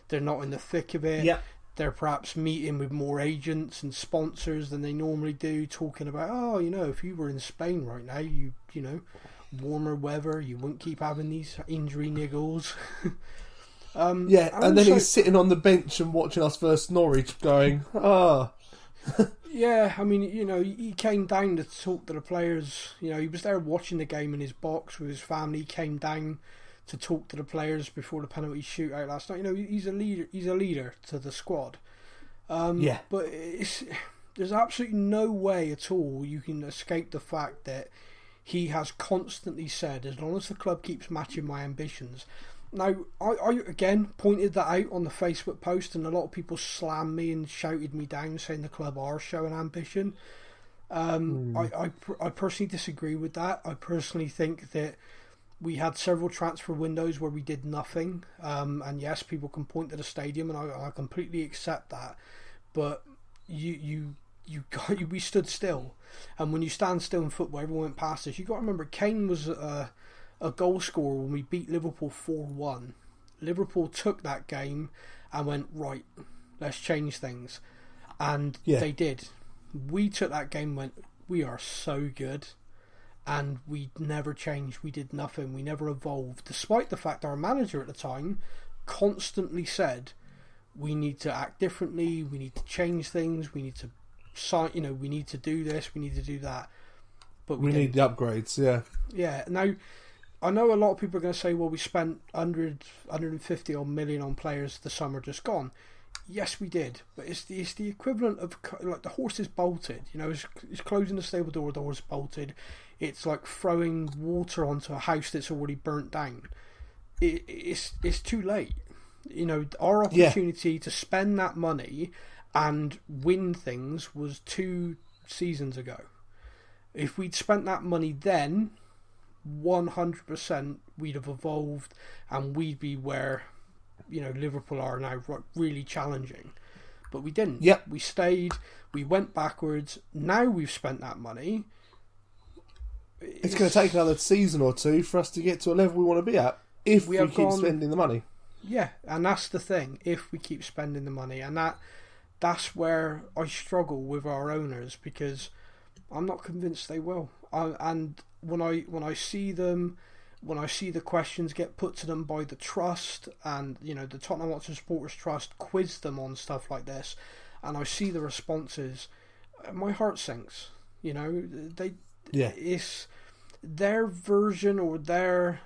They're not in the thick of it. Yeah. They're perhaps meeting with more agents and sponsors than they normally do, talking about, oh, you know, if you were in Spain right now, you you know, warmer weather, you wouldn't keep having these injury niggles. um, Yeah, and then also- he's sitting on the bench and watching us versus Norwich going, ah, Yeah, I mean, you know, he came down to talk to the players. You know, he was there watching the game in his box with his family. He came down to talk to the players before the penalty shootout last night. You know, he's a leader. He's a leader to the squad. Um, Yeah. but it's there's absolutely no way at all you can escape the fact that he has constantly said, as long as the club keeps matching my ambitions. Now, I, I again pointed that out on the Facebook post, and a lot of people slammed me and shouted me down, saying the club are showing ambition. Um, I, I, I personally disagree with that. I personally think that we had several transfer windows where we did nothing. Um, and yes, people can point to the stadium, and I, I completely accept that. But you you you got you, we stood still, and when you stand still in football, everyone went past us. You got to remember, Kane was a, a goal scorer when we beat Liverpool four one. Liverpool took that game and went right. Let's change things, and Yeah. they did. We took that game and went. We are so good and we never changed. We did nothing. We never evolved, despite the fact our manager at the time constantly said, "We need to act differently. We need to change things. We need to sign. You know, we need to do this. We need to do that." But we, we need the upgrades, yeah. Yeah. Now, I know a lot of people are going to say, "Well, we spent 100, 150 odd million on players the summer just gone." Yes, we did, but it's the it's the equivalent of like the horse is bolted. You know, it's, it's closing the stable door, the horse is bolted. It's like throwing water onto a house that's already burnt down. It, it's it's too late. You know, our Yeah. opportunity to spend that money and win things was two seasons ago. If we'd spent that money then, one hundred percent, we'd have evolved, and we'd be where you know Liverpool are now, really challenging. But we didn't. Yep. We stayed. We went backwards. Now we've spent that money. It's going to take another season or two for us to get to a level we want to be at if We we, keep gone- spending the money. Yeah, and that's the thing. If we keep spending the money, and that that's where I struggle with our owners because I'm not convinced they will. I, and when I when I see them, when I see the questions get put to them by the trust, and you know the Tottenham Hotspur Supporters Trust quiz them on stuff like this, and I see the responses, uh, my heart sinks. You know they Yeah. it's their version or their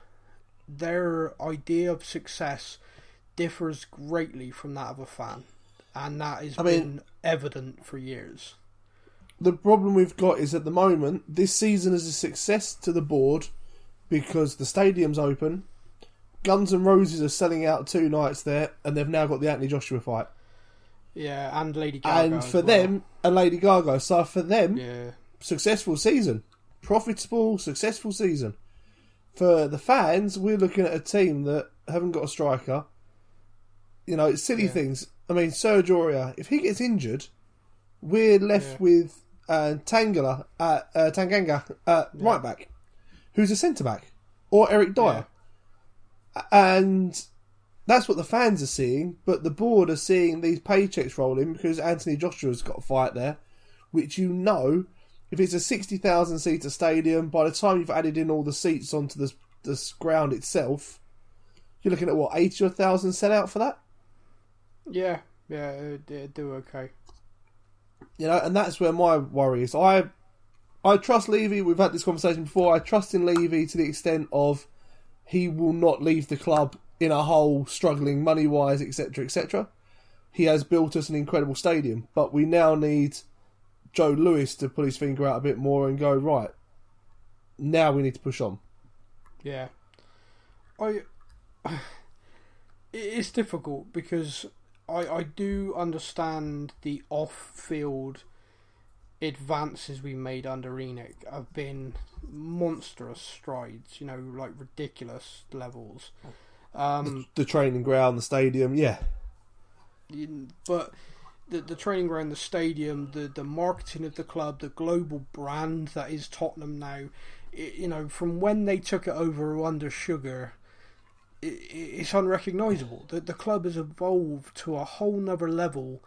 their idea of success differs greatly from that of a fan, and that has I mean- been evident for years. The problem we've got is at the moment, this season is a success to the board because the stadium's open. Guns and Roses are selling out two nights there, and they've now got the Anthony Joshua fight. Yeah, and Lady Gaga. and for well. them, and Lady Gaga. So for them, yeah, successful season, profitable, successful season. For the fans, we're looking at a team that haven't got a striker. You know, it's silly Yeah. things. I mean, Serge Aurier, if he gets injured, we're left Yeah. with uh, Tangela, uh, uh, Tanganga, uh, right back, who's a centre back, or Eric Dier, and that's what the fans are seeing. But the board are seeing these paychecks rolling because Anthony Joshua's got a fight there, which you know, if it's a sixty thousand seater stadium, by the time you've added in all the seats onto the the ground itself, you're looking at what eighty or thousand sell out for that. yeah, yeah, it, it do okay. You know, and that's where my worry is. I I trust Levy. We've had this conversation before. I trust in Levy to the extent of he will not leave the club in a hole, struggling money wise, etc., etc. He has built us an incredible stadium, but we now need Joe Lewis to pull his finger out a bit more and go right. Now we need to push on. Yeah, I. It's difficult because I I do understand the off-field advances we made under ENIC have been monstrous strides. You know, like ridiculous levels. Um, The training ground, the stadium, yeah, but the the training ground, the stadium, the the marketing of the club, the global brand that is Tottenham now, it, you know, from when they took it over under Sugar, it's unrecognisable. The the club has evolved to a whole nother level,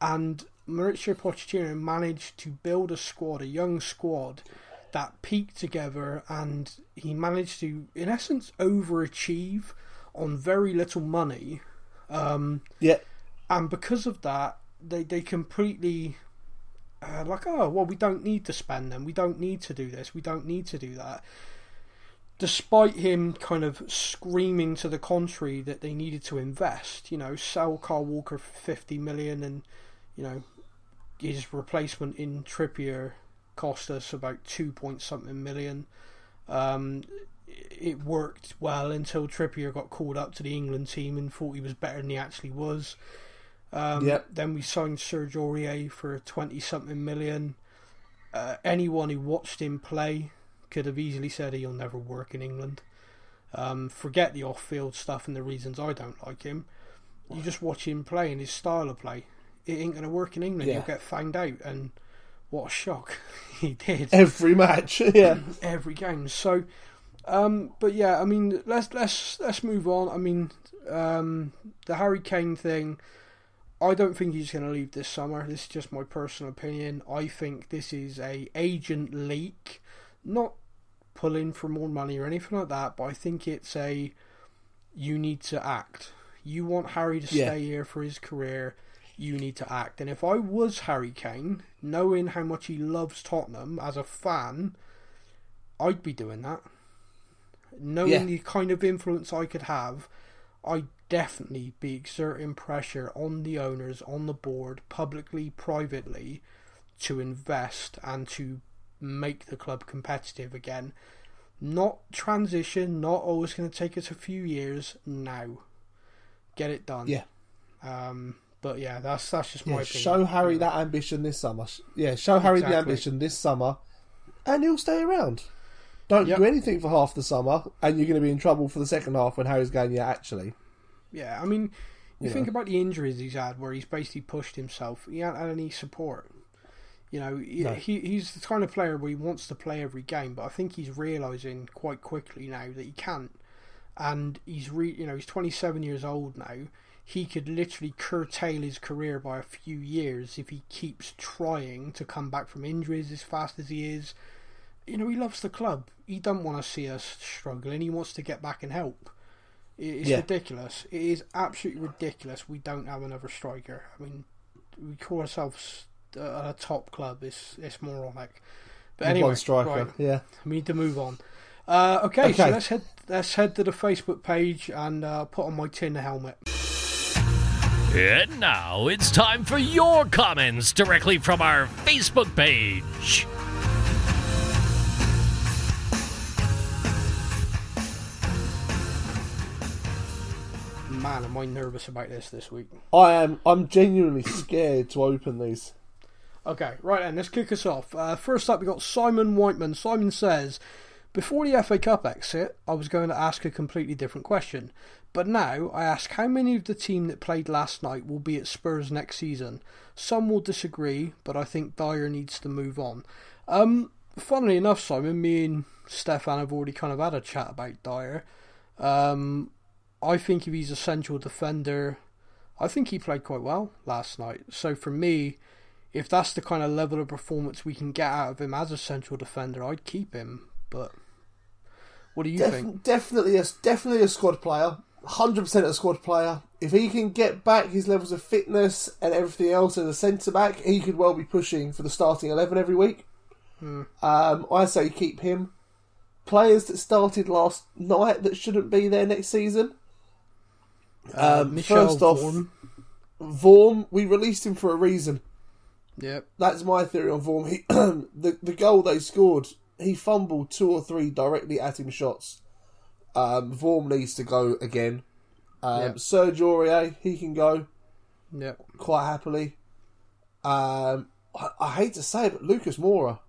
and Mauricio Pochettino managed to build a squad, a young squad. That peaked together, and he managed to, in essence, overachieve on very little money. Um, yeah, and because of that, they they completely uh, like oh well we don't need to spend them, we don't need to do this, we don't need to do that. Despite him kind of screaming to the contrary that they needed to invest, you know, sell Kyle Walker for fifty million, and you know his replacement in Trippier cost us about two point something million. Um, it worked well until Trippier got called up to the England team and thought he was better than he actually was. Um, Yep. Then we signed Serge Aurier for twenty something million. Uh, anyone who watched him play could have easily said he'll never work in England. Um, forget the off-field stuff and the reasons I don't like him. You just watch him play and his style of play. It ain't gonna work in England. Yeah. You'll get found out, and what a shock he did every match, yeah. every game. So, um, but yeah, I mean, let's let's let's move on. I mean, um, the Harry Kane thing. I don't think he's going to leave this summer. This is just my personal opinion. I think this is a agent leak, not pulling for more money or anything like that. But I think it's a you need to act. You want Harry to Yeah. stay here for his career. You need to act. And if I was Harry Kane, knowing how much he loves Tottenham as a fan, I'd be doing that. Knowing Yeah. the kind of influence I could have, I'd definitely be exerting pressure on the owners, on the board, publicly, privately, to invest and to make the club competitive again. Not transition, not always going to take us a few years. Now, get it done. Yeah. Um, but yeah, that's that's just my Yeah, opinion. show Harry that ambition this summer. Yeah, show Harry the ambition this summer, and he'll stay around. Don't Yep. do anything for half the summer, and you're going to be in trouble for the second half when Harry's going. Yeah, actually, Yeah, I mean, you You think know. about the injuries he's had, where he's basically pushed himself. He hasn't had any support. You know, he, No. he he's the kind of player where he wants to play every game, but I think he's realizing quite quickly now that he can't. And he's re, you know, he's 27 years old now. He could literally curtail his career by a few years if he keeps trying to come back from injuries as fast as he is. You know, he loves the club. He doesn't want to see us struggling. He wants to get back and help. It's Yeah. ridiculous. It is absolutely ridiculous. We don't have another striker. I mean, we call ourselves a, a top club. It's it's moronic. But With anyway, one striker. right, Yeah, we need to move on. Uh, okay, so let's head let's head to the Facebook page and uh, put on my tin helmet. And now it's time for your comments directly from our Facebook page. Man, am I nervous about this this week? I am. I'm genuinely scared to open these. Okay, right then, let's kick us off. Uh, first up, we got Simon Whiteman. Simon says, Before the FA Cup exit, I was going to ask a completely different question. But now I ask how many of the team that played last night will be at Spurs next season. Some will disagree, but I think Dier needs to move on. Um, funnily enough, Simon, me and Stefan have already kind of had a chat about Dier. Um, I think if he's a central defender, I think he played quite well last night. So for me, if that's the kind of level of performance we can get out of him as a central defender, I'd keep him. But what do you Def- think? definitely, a definitely a squad player. Hundred percent a squad player. If he can get back his levels of fitness and everything else as a centre back, he could well be pushing for the starting eleven every week. Um, I say keep him. Players that started last night that shouldn't be there next season. Uh, Um, Michel first off- Vorm. Vorm, we released him for a reason. Yep. That's my theory on Vorm. He, the the goal they scored, he fumbled two or three directly at him shots. Um, Vorm needs to go again. Um, Yep. Serge Aurier, he can go Yeah, quite happily. Um, I, I hate to say it, but Lucas Moura.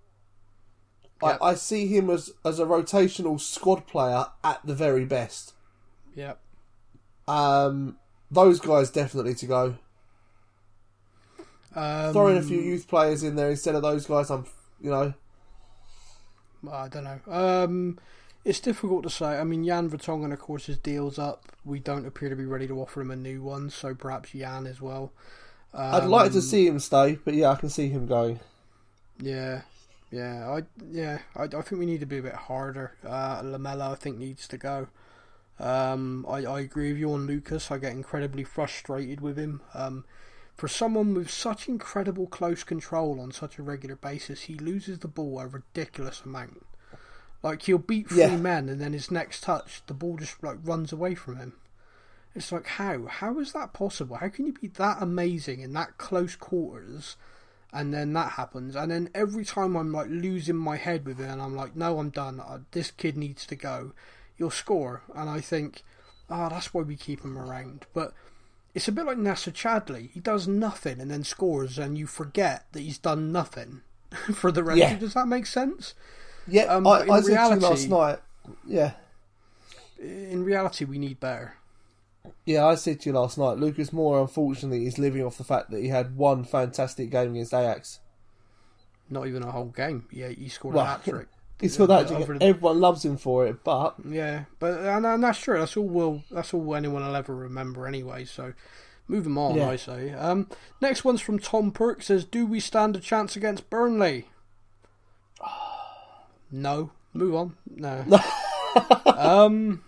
Yep. I, I see him as, as a rotational squad player at the very best. Yep. Um, those guys definitely to go. Um, Throwing a few youth players in there instead of those guys, I'm, you know, I don't know. Um, it's difficult to say. I mean, Jan Vertonghen, of course, his deal's up. We don't appear to be ready to offer him a new one, so perhaps Jan as well. I'd like to Um, see him stay, but yeah, I can see him going. Yeah, yeah, I yeah, I, I think we need to be a bit harder. Uh, Lamela, I think, needs to go. Um, I, I agree with you on Lucas. I get incredibly frustrated with him. Um, for someone with such incredible close control on such a regular basis, he loses the ball a ridiculous amount. Like he'll beat three Yeah. men, and then his next touch, the ball just like runs away from him. It's like how how is that possible? How can you be that amazing in that close quarters? and then that happens and then every time i'm like losing my head with it and i'm like no i'm done uh, this kid needs to go you'll score and i think oh that's why we keep him around but it's a bit like Nacer Chadli. He does nothing and then scores, and you forget that he's done nothing for the rest. Yeah. Does that make sense? Yeah, Um, I, I said to you last night. Yeah, In reality, we need better. yeah, I said to you last night. Lucas Moura, unfortunately, is living off the fact that he had one fantastic game against Ajax. Not even a whole game. Yeah, he scored Well, a hat trick. He's got that. The- Everyone loves him for it, but Yeah, but and, and that's true. That's all. Will that's all anyone will ever remember anyway. So, move them on. Yeah. I say. Um, next one's from Tom Perk. Says, "Do we stand a chance against Burnley?" No. Move on. No. um.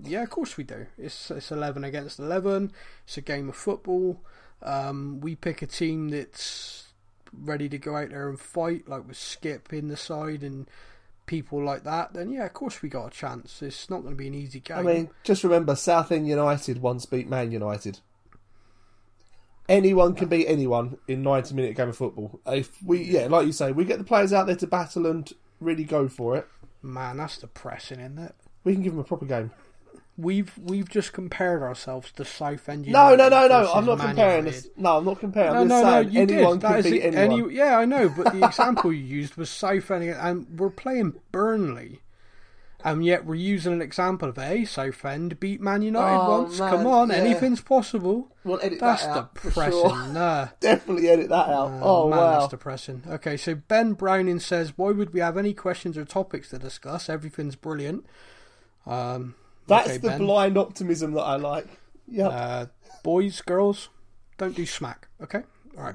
Yeah, of course we do. It's it's eleven against eleven. It's a game of football. Um, we pick a team that's ready to go out there and fight, like with Skipp in the side and people like that, then yeah, of course we got a chance. It's not going to be an easy game. I mean, just remember, Southend United once beat Man United. Anyone can beat anyone in ninety minute game of football. If we, yeah, like you say, we get the players out there to battle and really go for it. man, that's depressing, isn't it? We can give them a proper game. We've we've just compared ourselves to Southend No, United. no, no, no. versus I'm not Man comparing United. this. No, I'm not comparing. No, I'm no, no, you anyone did. That is beat it. anyone. Any, yeah, I know, but the example you used was Southend, and we're playing Burnley, and yet we're using an example of a Southend beat Man United Oh, once. man, Come on, yeah. anything's possible. We'll edit That's that depressing. sure. Nah. Definitely edit that out. Oh, man, wow. that's depressing. Okay, so Ben Browning says, "Why would we have any questions or topics to discuss? Everything's brilliant." Um, That's okay, the Ben. blind optimism that I like. Yeah. Uh, boys, girls, don't do smack. Okay, all right.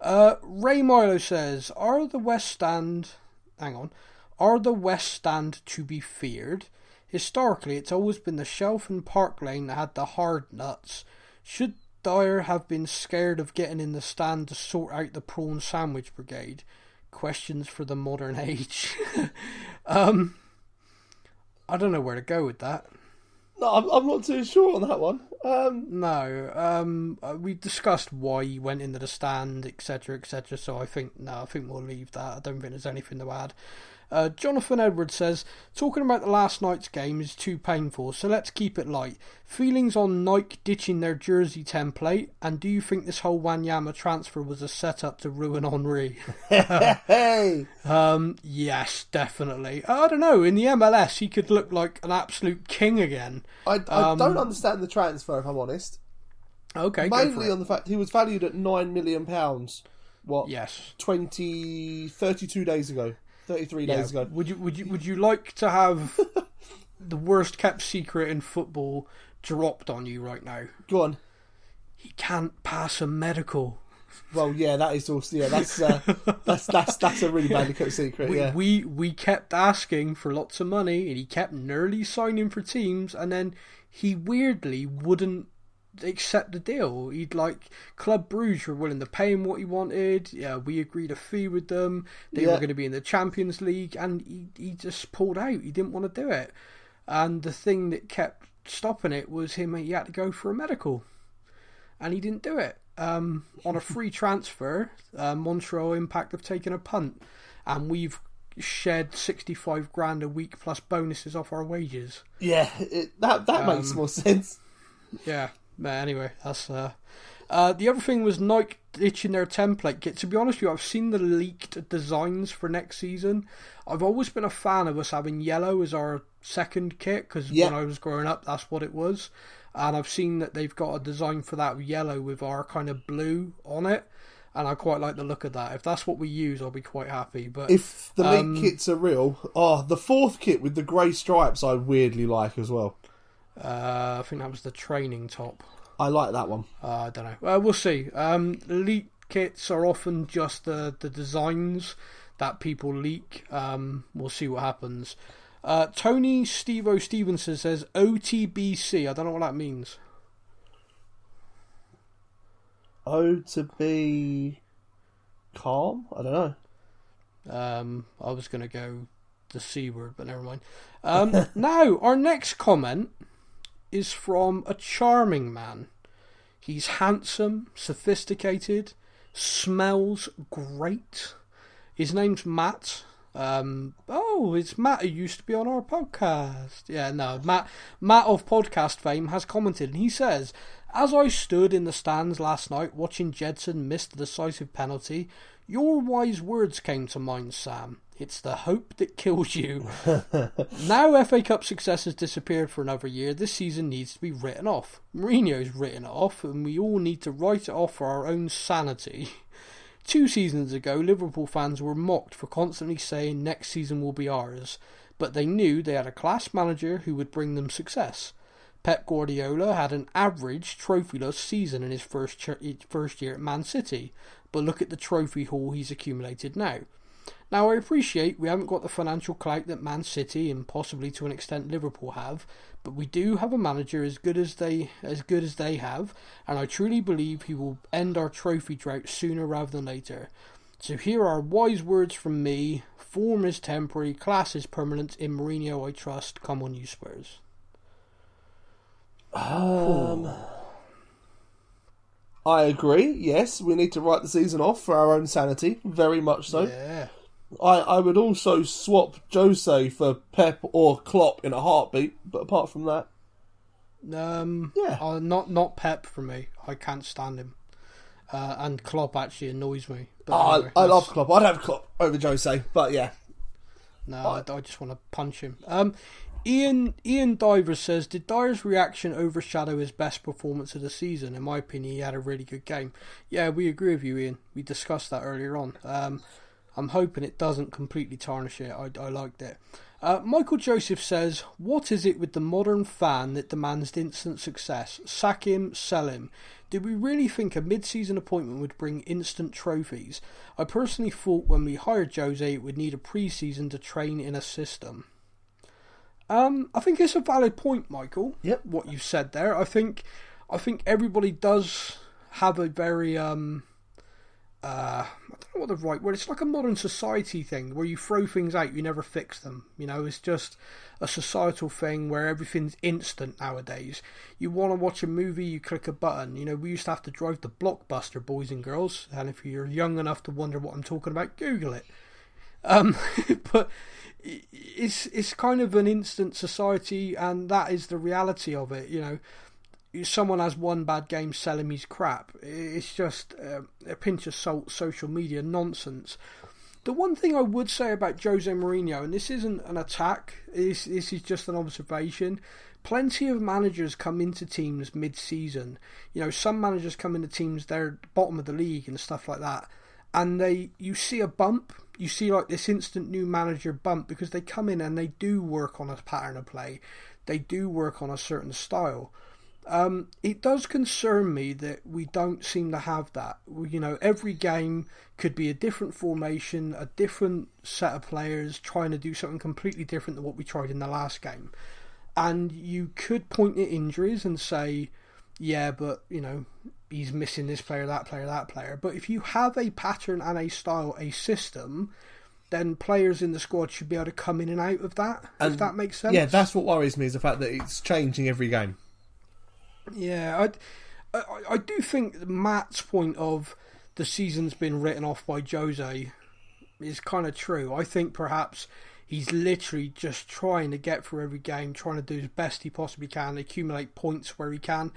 Uh, Ray Milo says, "Are the West Stand? Hang on, are the West Stand to be feared? Historically, it's always been the Shelf and Park Lane that had the hard nuts. Should Dier have been scared of getting in the stand to sort out the prawn sandwich brigade? Questions for the modern age. um, I don't know where to go with that. No, I'm, I'm not too sure on that one. Um, No, um, uh, we discussed why he went into the stand, etc., etc. So I think no, I think we'll leave that. I don't think there's anything to add. Uh, Jonathan Edwards says, talking about the last night's game is too painful, so let's keep it light. Feelings on Nike ditching their jersey template, and do you think this whole Wanyama transfer was a setup to ruin Henry? hey, um, yes, definitely. I don't know. In the MLS, he could look like an absolute king again. I, I Um, don't understand the transfer, if I'm honest. Okay, Mainly on the fact he was valued at nine million pounds. What? Yes. 20, 32 days ago, thirty-three days ago. Would you would you would you like to have the worst kept secret in football dropped on you right now? Go on. He can't pass a medical. Well, yeah, that is also yeah. That's uh, that's that's that's a really bad kept secret. We, Yeah. we we kept asking for lots of money, and he kept nearly signing for teams, and then he weirdly wouldn't accept the deal. He'd like Club Bruges were willing to pay him what he wanted. Yeah, we agreed a fee with them. They were going to be in the Champions League, and he he just pulled out. He didn't want to do it, and the thing that kept stopping it was him. He had to go for a medical, and he didn't do it. Um, on a free transfer, uh, Montreal Impact have taken a punt, and we've shed sixty-five grand a week plus bonuses off our wages. Yeah, it, that that makes Um, more sense. Yeah. But anyway, that's uh, uh the other thing was Nike ditching their template kit. To be honest with you, I've seen the leaked designs for next season. I've always been a fan of us having yellow as our second kit because Yeah. when I was growing up, that's what it was. And I've seen that they've got a design for that yellow with our kind of blue on it, and I quite like the look of that. If that's what we use, I'll be quite happy. But If the um, kits are real, oh, the fourth kit with the grey stripes, I weirdly like as well. Uh, I think that was the training top. I like that one. Uh, I don't know. Well, we'll see. Um, leak kits are often just the, the designs that people leak. Um, we'll see what happens. Uh, Tony Stevo Stevenson says OTBC. I don't know what that means. Oh, to be calm? I don't know. Um, I was going to go the C word, but never mind. Um, now, our next comment is from a charming man. He's handsome, sophisticated, smells great. His name's Matt. Um, oh, it's Matt who used to be on our podcast. Yeah, no, Matt, Matt of podcast fame has commented, and he says, "As I stood in the stands last night watching Gedson miss the decisive penalty, your wise words came to mind, Sam. It's the hope that kills you. now FA Cup success has disappeared for another year. This season needs to be written off. Mourinho's written it off, and we all need to write it off for our own sanity." Two seasons ago, Liverpool fans were mocked for constantly saying next season will be ours, but they knew they had a class manager who would bring them success. Pep Guardiola had an average trophyless season in his first ch- first year at Man City, but look at the trophy haul he's accumulated now. Now, I appreciate we haven't got the financial clout that Man City and possibly to an extent Liverpool have, but we do have a manager as good as they as good as they have, and I truly believe he will end our trophy drought sooner rather than later. So here are wise words from me. Form is temporary, class is permanent. In Mourinho, I trust. Come on, you Spurs. Um, I agree. Yes, we need to write the season off for our own sanity. Very much so. Yeah. I, I would also swap Jose for Pep or Klopp in a heartbeat. But apart from that, Um, Yeah. uh, not not Pep for me. I can't stand him. Uh, and Klopp actually annoys me. Oh, anyway, I, I love Klopp. I'd have Klopp over Jose. But yeah, No, I, I just want to punch him. Um, Ian Ian Diver says, "Did Dier's reaction overshadow his best performance of the season? In my opinion, he had a really good game." Yeah, we agree with you, Ian. We discussed that earlier on. Um, I'm hoping it doesn't completely tarnish it. I, I liked it. Uh, Michael Joseph says, "What is it with the modern fan that demands instant success? Sack him, sell him." Did we really think a mid-season appointment would bring instant trophies? I personally thought when we hired Jose, it would need a pre-season to train in a system. Um, I think it's a valid point, Michael. Yep. What you said there, I think, I think everybody does have a very um, uh, I don't know what the right word. It's like a modern society thing where you throw things out, you never fix them. You know, it's just a societal thing where everything's instant nowadays. You want to watch a movie, you click a button. You know, we used to have to drive the blockbuster, boys and girls. And if you're young enough to wonder what I'm talking about, Google it. Um, but it's it's kind of an instant society, and that is the reality of it. You know, someone has one bad game, sell him his crap. It's just uh, a pinch of salt, social media nonsense. The one thing I would say about Jose Mourinho, and this isn't an attack, this, this is just an observation. Plenty of managers come into teams mid-season. You know, some managers come into teams they're bottom of the league and stuff like that, and they you see a bump. You see like this instant new manager bump because they come in and they do work on a pattern of play. They do work on a certain style. Um, it does concern me that we don't seem to have that. You know, every game could be a different formation, a different set of players trying to do something completely different than what we tried in the last game. And you could point at injuries and say, yeah, but, you know, he's missing this player, that player, that player. But if you have a pattern and a style, a system, then players in the squad should be able to come in and out of that, if that makes sense. yeah, that's what worries me is the fact that it's changing every game. Yeah, I, I, I do think Matt's point of the season's been written off by Jose is kind of true. I think perhaps he's literally just trying to get through every game, trying to do as best he possibly can, accumulate points where he can.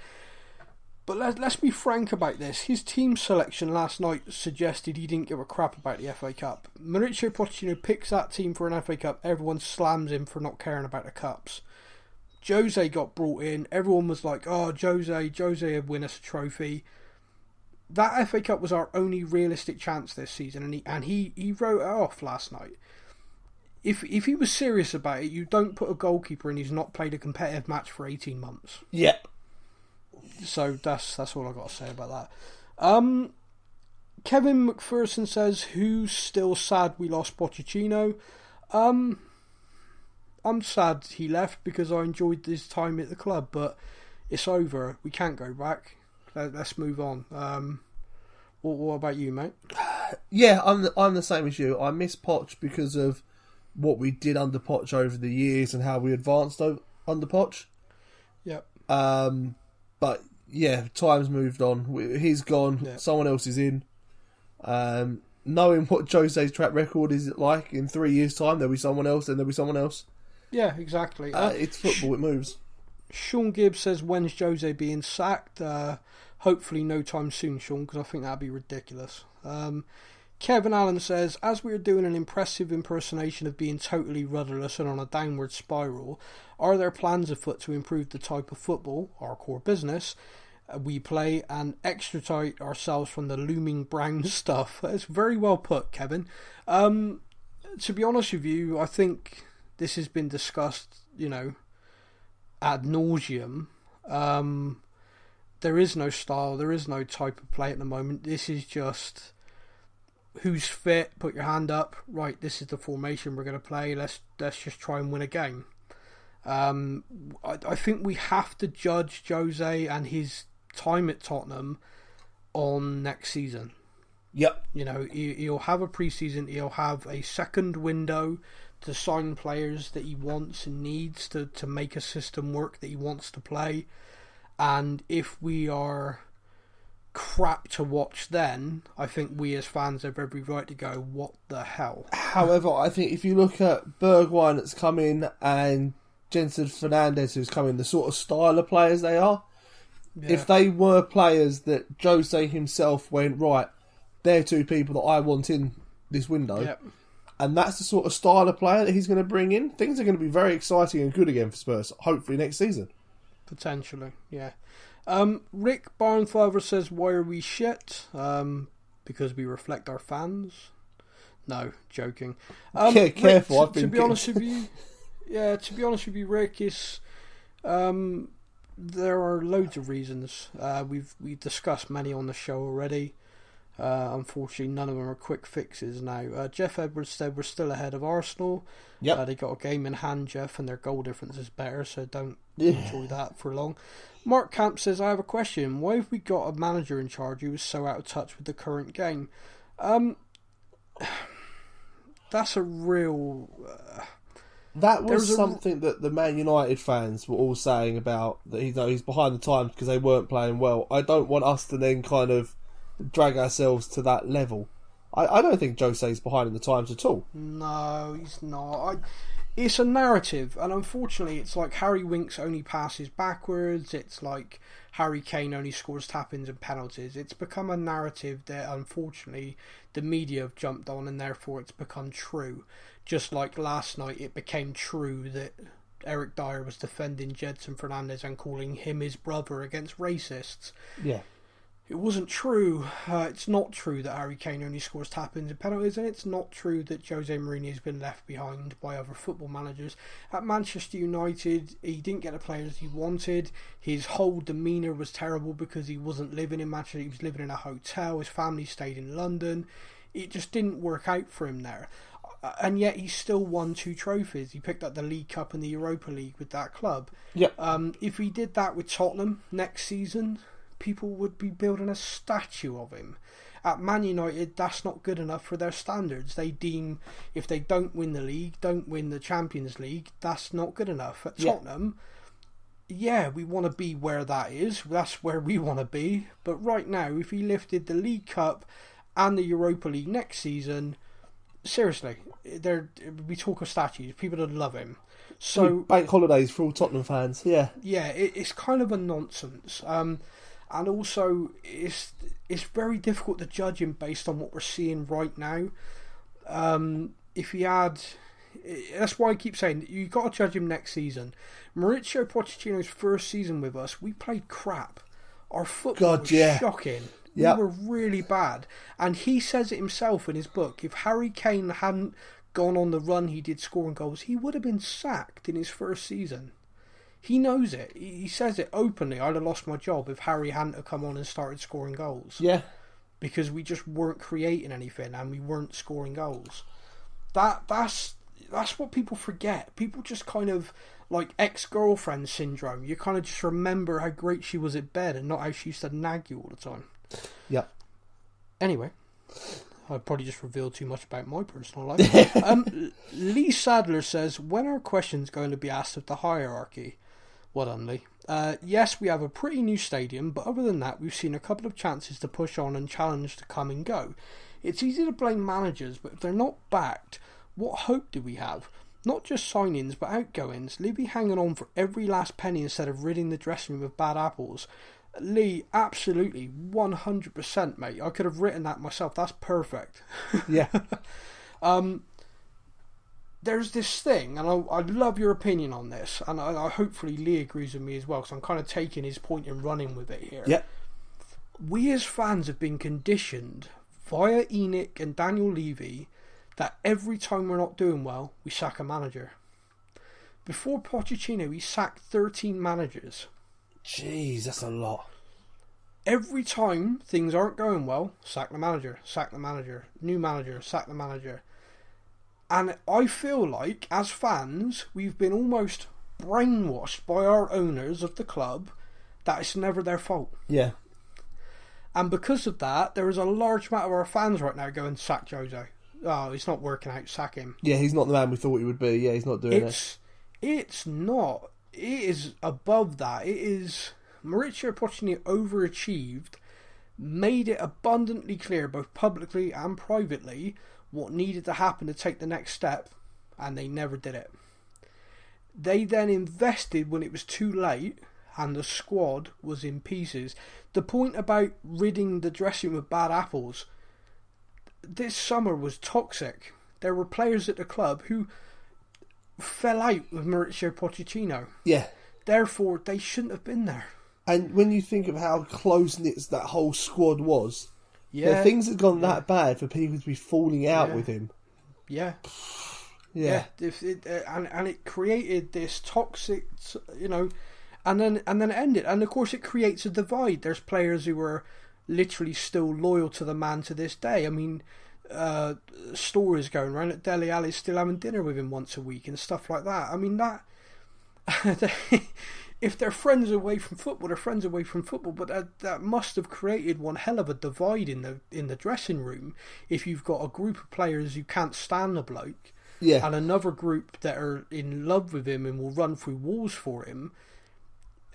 But let, let's be frank about this. His team selection last night suggested he didn't give a crap about the FA Cup. Mauricio Pochettino picks that team for an FA Cup. Everyone slams him for not caring about the cups. Jose got brought in. Everyone was like, "Oh, Jose, Jose would win us a trophy." That FA Cup was our only realistic chance this season, and he and he, he wrote it off last night. If if he was serious about it, you don't put a goalkeeper in who's not played a competitive match for eighteen months. Yeah. So that's that's all I got to say about that. Um, Kevin McPherson says, "Who's still sad we lost Pochettino?" Um, I'm sad he left because I enjoyed his time at the club, but it's over. We can't go back. Let, us move on. Um, what, what about you, mate? Yeah, I'm the, I'm the same as you. I miss Poch because of what we did under Poch over the years and how we advanced over, under Poch. Yep. Um, but yeah, time's moved on. He's gone. Yeah. Someone else is in. Um, knowing what Jose's track record is like in three years' time, there'll be someone else, and there'll be someone else. Yeah, exactly. Uh, Uh, it's football; it moves. Sean Gibbs says, "When's Jose being sacked?" Uh, hopefully, no time soon, Sean, because I think that'd be ridiculous. Um, Kevin Allen says, "As we are doing an impressive impersonation of being totally rudderless and on a downward spiral, are there plans afoot to improve the type of football, our core business?" uh, We play and extricate ourselves from the looming brown stuff. That's very well put, Kevin. Um, to be honest with you, I think this has been discussed, you know, ad nauseum. Um, there is no style, there is no type of play at the moment. This is just who's fit. Put your hand up. Right, this is the formation we're going to play. Let's let's just try and win a game. Um, I, I think we have to judge Jose and his time at Tottenham on next season. Yep. You know, he, he'll have a preseason. He'll have a second window to sign players that he wants and needs to to make a system work that he wants to play. And if we are crap to watch, then I think we as fans have every right to go, "What the hell?" However, I think if you look at Bergwijn that's come in and Gedson Fernandes who's come in, the sort of style of players they are, if they were players that Jose himself went right, they're two people that I want in this window, Yep. And that's the sort of style of player that he's going to bring in. Things are going to be very exciting and good again for Spurs. Hopefully next season. Potentially, yeah. Um, Rick Barnfather says, "Why are we shit? Um, because we reflect our fans." No, joking. Um, Yeah, Rick, careful, to, I've been to be honest with you, yeah, to be honest with you, Rick, is um, there are loads of reasons. Uh, we've we've discussed many on the show already. Uh, unfortunately, none of them are quick fixes now. Uh, Jeff Edwards said we're still ahead of Arsenal. Yep. Uh, they got a game in hand, Jeff, and their goal difference is better, so don't Yeah. enjoy that for long. Mark Camp says, I have a question. Why have we got a manager in charge who is so out of touch with the current game? Um, that's a real. Uh, That was was a- something that the Man United fans were all saying about that he's, he's behind the times because they weren't playing well. I don't want us to then kind of drag ourselves to that level. I, I don't think Jose's behind in the times at all. no, he's not. I, it's a narrative, and unfortunately, it's like Harry Winks only passes backwards. It's like Harry Kane only scores tap ins and penalties. It's become a narrative that unfortunately the media have jumped on, and therefore it's become true. Just like last night, it became true that Eric Dier was defending Gedson Fernandes and calling him his brother against racists. Yeah. It wasn't true. Uh, it's not true that Harry Kane only scores tap-ins and penalties, and it's not true that Jose Mourinho has been left behind by other football managers. At Manchester United, he didn't get the players he wanted. His whole demeanour was terrible because he wasn't living in Manchester. He was living in a hotel. His family stayed in London. It just didn't work out for him there. And yet he still won two trophies. He picked up the League Cup and the Europa League with that club. Yep. Um, if he did that with Tottenham next season, people would be building a statue of him. At Man United, that's not good enough for their standards. They deem if they don't win the league, don't win the Champions League, that's not good enough. At Yeah. Tottenham, yeah, we want to be where that is. That's where we want to be. But right now, if he lifted the League Cup and the Europa League next season, seriously, there we talk of statues. People would love him. So Bank holidays for all Tottenham fans. Yeah. yeah, it, it's kind of a nonsense. Um, and also, it's it's very difficult to judge him based on what we're seeing right now. Um, if he had, that's why I keep saying you got to judge him next season. Mauricio Pochettino's first season with us, we played crap. Our football God, was yeah. shocking. Yep. We were really bad, and he says it himself in his book. If Harry Kane hadn't gone on the run he did scoring goals, he would have been sacked in his first season. He knows it. He says it openly. I'd have lost my job if Harry hadn't have come on and started scoring goals Yeah. because we just weren't creating anything and we weren't scoring goals. That that's that's what people forget. People just kind of like ex girlfriend syndrome. You kind of just remember how great she was at bed and not how she used to nag you all the time. Yeah. Anyway, I probably just revealed too much about my personal life. um, Lee Sadler says, "When are questions going to be asked of the hierarchy?" Well done, Lee. Uh, yes, we have a pretty new stadium, but other than that, we've seen a couple of chances to push on and challenge to come and go. It's easy to blame managers, but if they're not backed, what hope do we have? Not just signings, but outgoings. Levy hanging on for every last penny instead of ridding the dressing room of bad apples. Lee, absolutely, 100%, mate. I could have written that myself. That's perfect. Yeah. There's this thing, and I, I love your opinion on this, and I, I hopefully Lee agrees with me as well, because I'm kind of taking his point and running with it here. yep. we as fans have been conditioned via ENIC and Daniel Levy that every time we're not doing well, we sack a manager. Before Pochettino, he sacked 13 managers. Jeez, that's a lot. Every time things aren't going well, sack the manager, sack the manager, new manager, sack the manager. And I feel like, as fans, we've been almost brainwashed by our owners of the club that it's never their fault. Yeah. And because of that, there is a large amount of our fans right now going, sack Jose. Oh, it's not working out, sack him. Yeah, he's not the man we thought he would be. Yeah, he's not doing it. It's it's not. It is above that. It is Mauricio Pochettino overachieved, made it abundantly clear, both publicly and privately, what needed to happen to take the next step, and they never did it. They then invested when it was too late, and the squad was in pieces. The point about ridding the dressing with bad apples. This summer was toxic. There were players at the club who fell out with Mauricio Pochettino. Yeah. Therefore, they shouldn't have been there. And when you think of how close knit that whole squad was, Yeah, yeah, things had gone that bad for people to be falling out with him. yeah, Yeah. If it, uh, and and it created this toxic, you know, and then and then it ended. And of course, it creates a divide. There's players who are literally still loyal to the man to this day. I mean, uh, stories going around that Dele Alli's still having dinner with him once a week and stuff like that. I mean that. if they're friends away from football, they're friends away from football. But that, that must have created one hell of a divide in the in the dressing room. If you've got a group of players who can't stand the bloke, Yeah. and another group that are in love with him and will run through walls for him.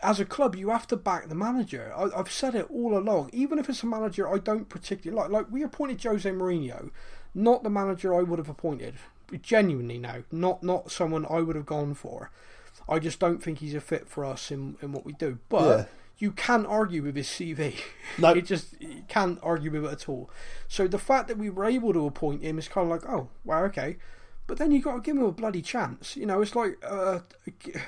As a club, you have to back the manager. I, I've said it all along. Even if it's a manager I don't particularly like, like we appointed Jose Mourinho, not the manager I would have appointed. Genuinely, now, not not someone I would have gone for. I just don't think he's a fit for us in, in what we do. But Yeah. you can't argue with his CV. No. you just you can't argue with it at all. So the fact that we were able to appoint him is kind of like, oh, wow, okay. But then you got to give him a bloody chance. You know, it's like uh,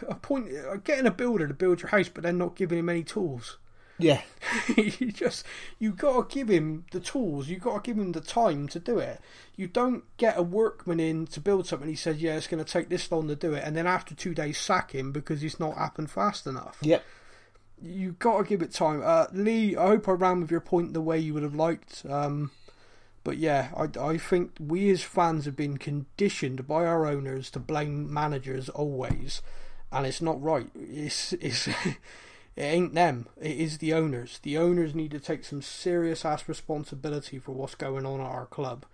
a point, uh, getting a builder to build your house, but then not giving him any tools. Yeah. you just you got to give him the tools. You got to give him the time to do it. You don't get a workman in to build something. He says, "Yeah, it's going to take this long to do it," and then after two days sack him because it's not happened fast enough. Yep. You got to give it time. Uh, Lee, I hope I ran with your point the way you would have liked. Um, but yeah, I, I think we as fans have been conditioned by our owners to blame managers always, and it's not right. It's it's it ain't them. It is the owners. The owners need to take some serious ass responsibility for what's going on at our club,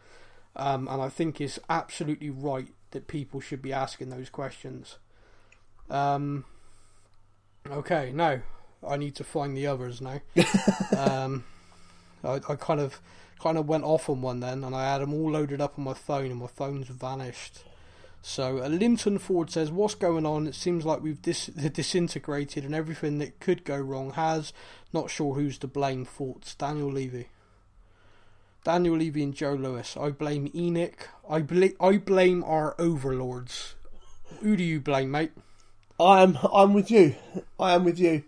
um, and I think it's absolutely right that people should be asking those questions. Um, okay, now I need to find the others now. um, I, I kind of kind of went off on one then, and I had them all loaded up on my phone, and my phone's vanished. So uh, Linton Ford says, "What's going on? It seems like we've dis- disintegrated, and everything that could go wrong has. Not sure who's to blame. Thoughts? Daniel Levy. Daniel Levy and Joe Lewis. I blame ENIC. I bl- I blame our overlords. Who do you blame, mate? I'm I'm with you. I am with you.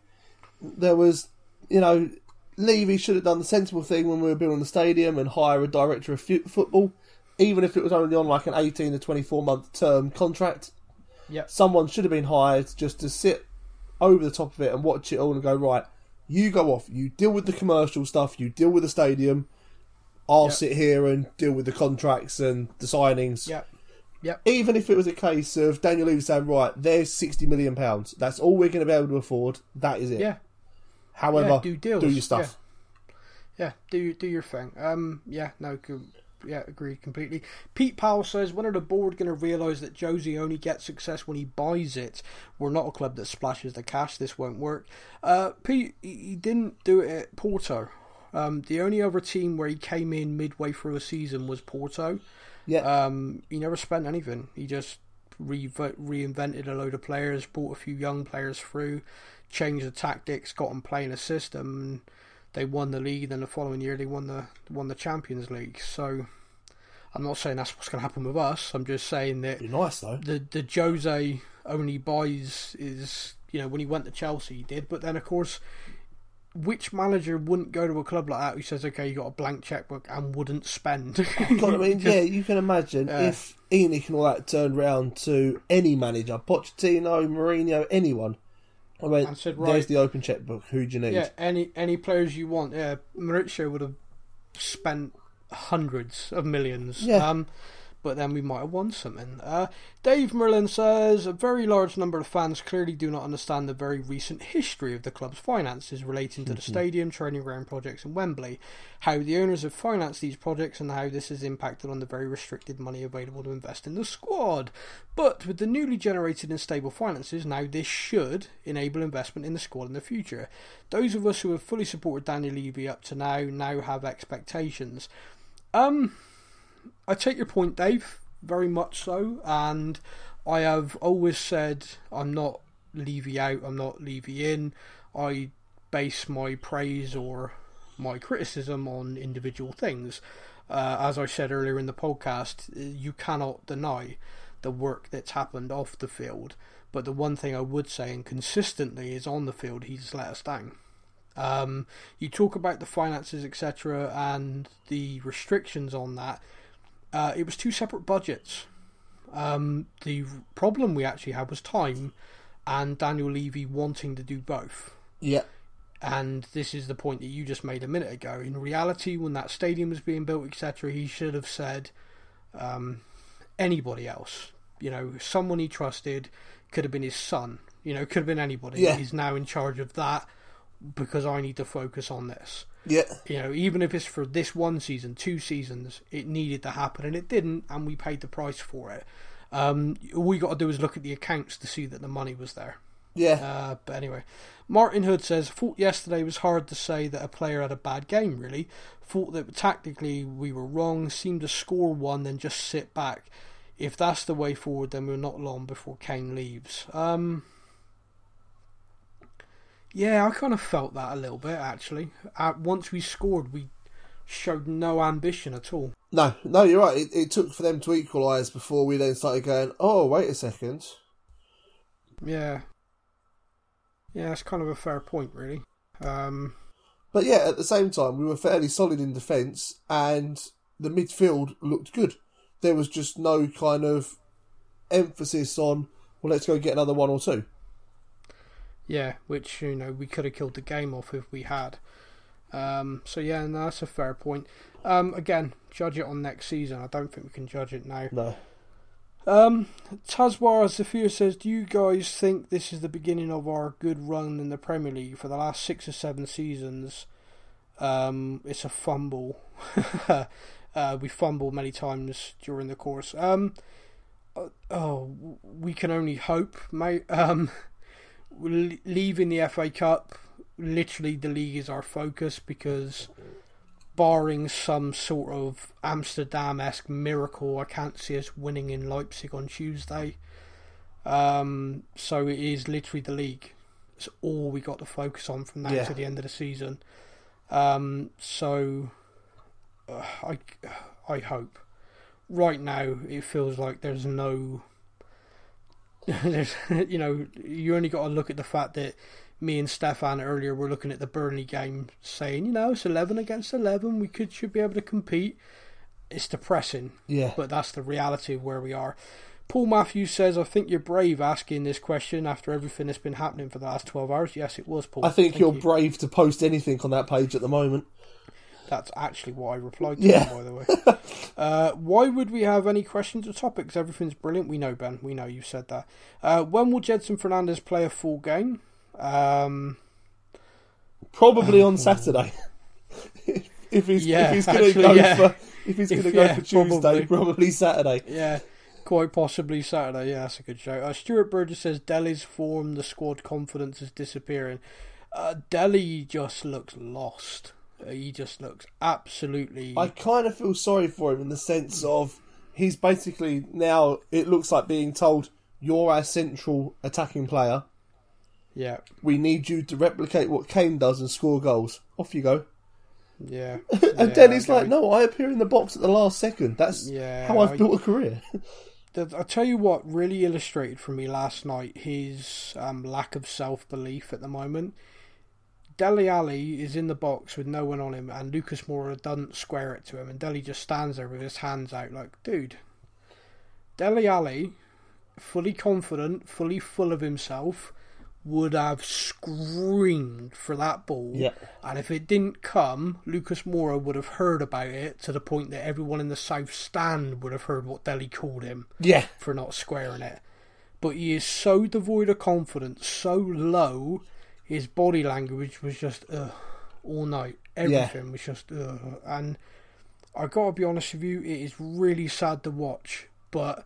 There was, you know, Levy should have done the sensible thing when we were building the stadium and hire a director of fu- football, even if it was only on like an 18 to 24 month term contract. Yep. Someone should have been hired just to sit over the top of it and watch it all and go right. You go off. You deal with the commercial stuff. You deal with the stadium. I'll Yep. sit here and deal with the contracts and the signings Yep. Yep. even if it was a case of Daniel Levy saying, right, there's sixty million pounds. That's all we're going to be able to afford. That is it. Yeah. However, Yeah, do deals. do your stuff. Yeah, do do your thing. Um, yeah, no, co- yeah, agreed completely. Pete Powell says, when are the board going to realise that Josie only gets success when he buys it? We're not a club that splashes the cash. This won't work. Uh, Pete, he didn't do it at Porto. Um, the only other team where he came in midway through a season was Porto. Yeah. Um, he never spent anything. He just re- reinvented a load of players, brought a few young players through, changed the tactics, got them playing a system, and they won the league. Then the following year, they won the won the Champions League. So I'm not saying that's what's going to happen with us. I'm just saying that Be nice though. the the Jose only buys is you know when he went to Chelsea he did, but then of course. Which manager wouldn't go to a club like that who says, "Okay, you got a blank checkbook and wouldn't spend"? God, I mean, yeah, you can imagine if ENIC and all that turned round to any manager, Pochettino, Mourinho, anyone. I mean, And said, there's the open checkbook. Who do you need? Yeah, any any players you want. Yeah, Mauricio would have spent hundreds of millions. Yeah. Um, but then we might have won something. Uh, Dave Merlin says a very large number of fans clearly do not understand the very recent history of the club's finances relating to the stadium, training ground projects, and Wembley, how the owners have financed these projects, and how this has impacted on the very restricted money available to invest in the squad. But with the newly generated and stable finances, now this should enable investment in the squad in the future. Those of us who have fully supported Daniel Levy up to now now have expectations. Um, I take your point, Dave, very much so, and I have always said I'm not Levy out, I'm not Levy in. I base my praise or my criticism on individual things. Uh, as I said earlier in the podcast, you cannot deny the work that's happened off the field. But the one thing I would say, and consistently, is on the field, he's let us down. Um, you talk about the finances, etc., and the restrictions on that. Uh, it was two separate budgets. Um, the problem we actually had was time, and Daniel Levy wanting to do both. Yeah. And this is the point that you just made a minute ago. In reality, when that stadium was being built, etc., he should have said um, anybody else. You know, someone he trusted could have been his son. You know, could have been anybody. Yeah. He's now in charge of that because I need to focus on this. Yeah. You know, even if it's for this one season, two seasons, it needed to happen, and it didn't, and we paid the price for it. Um, all we got to do is look at the accounts to see that the money was there. Yeah. Uh, but anyway, Martin Hood says, Thought yesterday was hard to say that a player had a bad game, really. Thought that tactically we were wrong, seemed to score one, then just sit back. If that's the way forward, then we're not long before Kane leaves. Um, yeah, I kind of felt that a little bit, actually. Uh, once we scored, we showed no ambition at all. No, no, you're right. It, it took for them to equalise before we then started going, oh, wait a second. Yeah. Yeah, that's kind of a fair point, really. Um, But yeah, at the same time, we were fairly solid in defence and the midfield looked good. There was just no kind of emphasis on, well, let's go get another one or two. Yeah, which you know we could have killed the game off if we had. Um, so yeah, no, that's a fair point. Um, again, judge it on next season. I don't think we can judge it now. No. Um, Tazwar Zafir says, "Do you guys think this is the beginning of our good run in the Premier League for the last six or seven seasons? Um, it's a fumble. uh, we fumbled many times during the course. Um, uh, oh, we can only hope, mate. Um." Le- leaving the FA Cup, literally the league is our focus because, barring some sort of Amsterdam esque miracle, I can't see us winning in Leipzig on Tuesday. Um, so it is literally the league. It's all we got to focus on from now Yeah. to the end of the season. Um, so uh, I, I hope. Right now, it feels like there's no there's, you know, you only got to look at the fact that me and Stefan earlier were looking at the Burnley game, saying, you know, it's eleven against eleven. We could should be able to compete. It's depressing, Yeah. but that's the reality of where we are. Paul Matthews says, "I think you're brave asking this question after everything that's been happening for the last twelve hours." Yes, it was, Paul. I think Thank you're you. brave to post anything on that page at the moment. That's actually what I replied to, Yeah. him, by the way. uh, why would we have any questions or topics? Everything's brilliant. We know, Ben. We know you said that. Uh, when will Gedson Fernandes play a full game? Um, Probably on Saturday. if he's Yeah, if he's going to go yeah. for if he's going to go yeah, for Tuesday, probably. probably, Saturday. yeah, quite possibly Saturday. Yeah, that's a good show. Uh, Stuart Burgess says Dele's form, the squad confidence is disappearing. Uh, Dele just looks lost. Uh, he just looks absolutely. I kind of feel sorry for him in the sense of he's basically now it looks like being told you're our central attacking player. yeah, We need you to replicate what Kane does and score goals. Off you go. yeah. And yeah, then he's like, no, I appear in the box at the last second. That's Yeah, how I've I- built a career. I'll tell you what really illustrated for me last night his um, lack of self belief at the moment. Dele Alli is in the box with no one on him, and Lucas Moura doesn't square it to him, and Dele just stands there with his hands out, like, dude. Dele Alli, fully confident, fully full of himself, would have screamed for that ball. Yeah. And if it didn't come, Lucas Moura would have heard about it to the point that everyone in the South Stand would have heard what Dele called him Yeah. for not squaring it. But he is so devoid of confidence, so low, his body language was just ugh, all night. Everything was just ugh. And I gotta be honest with you, it is really sad to watch. But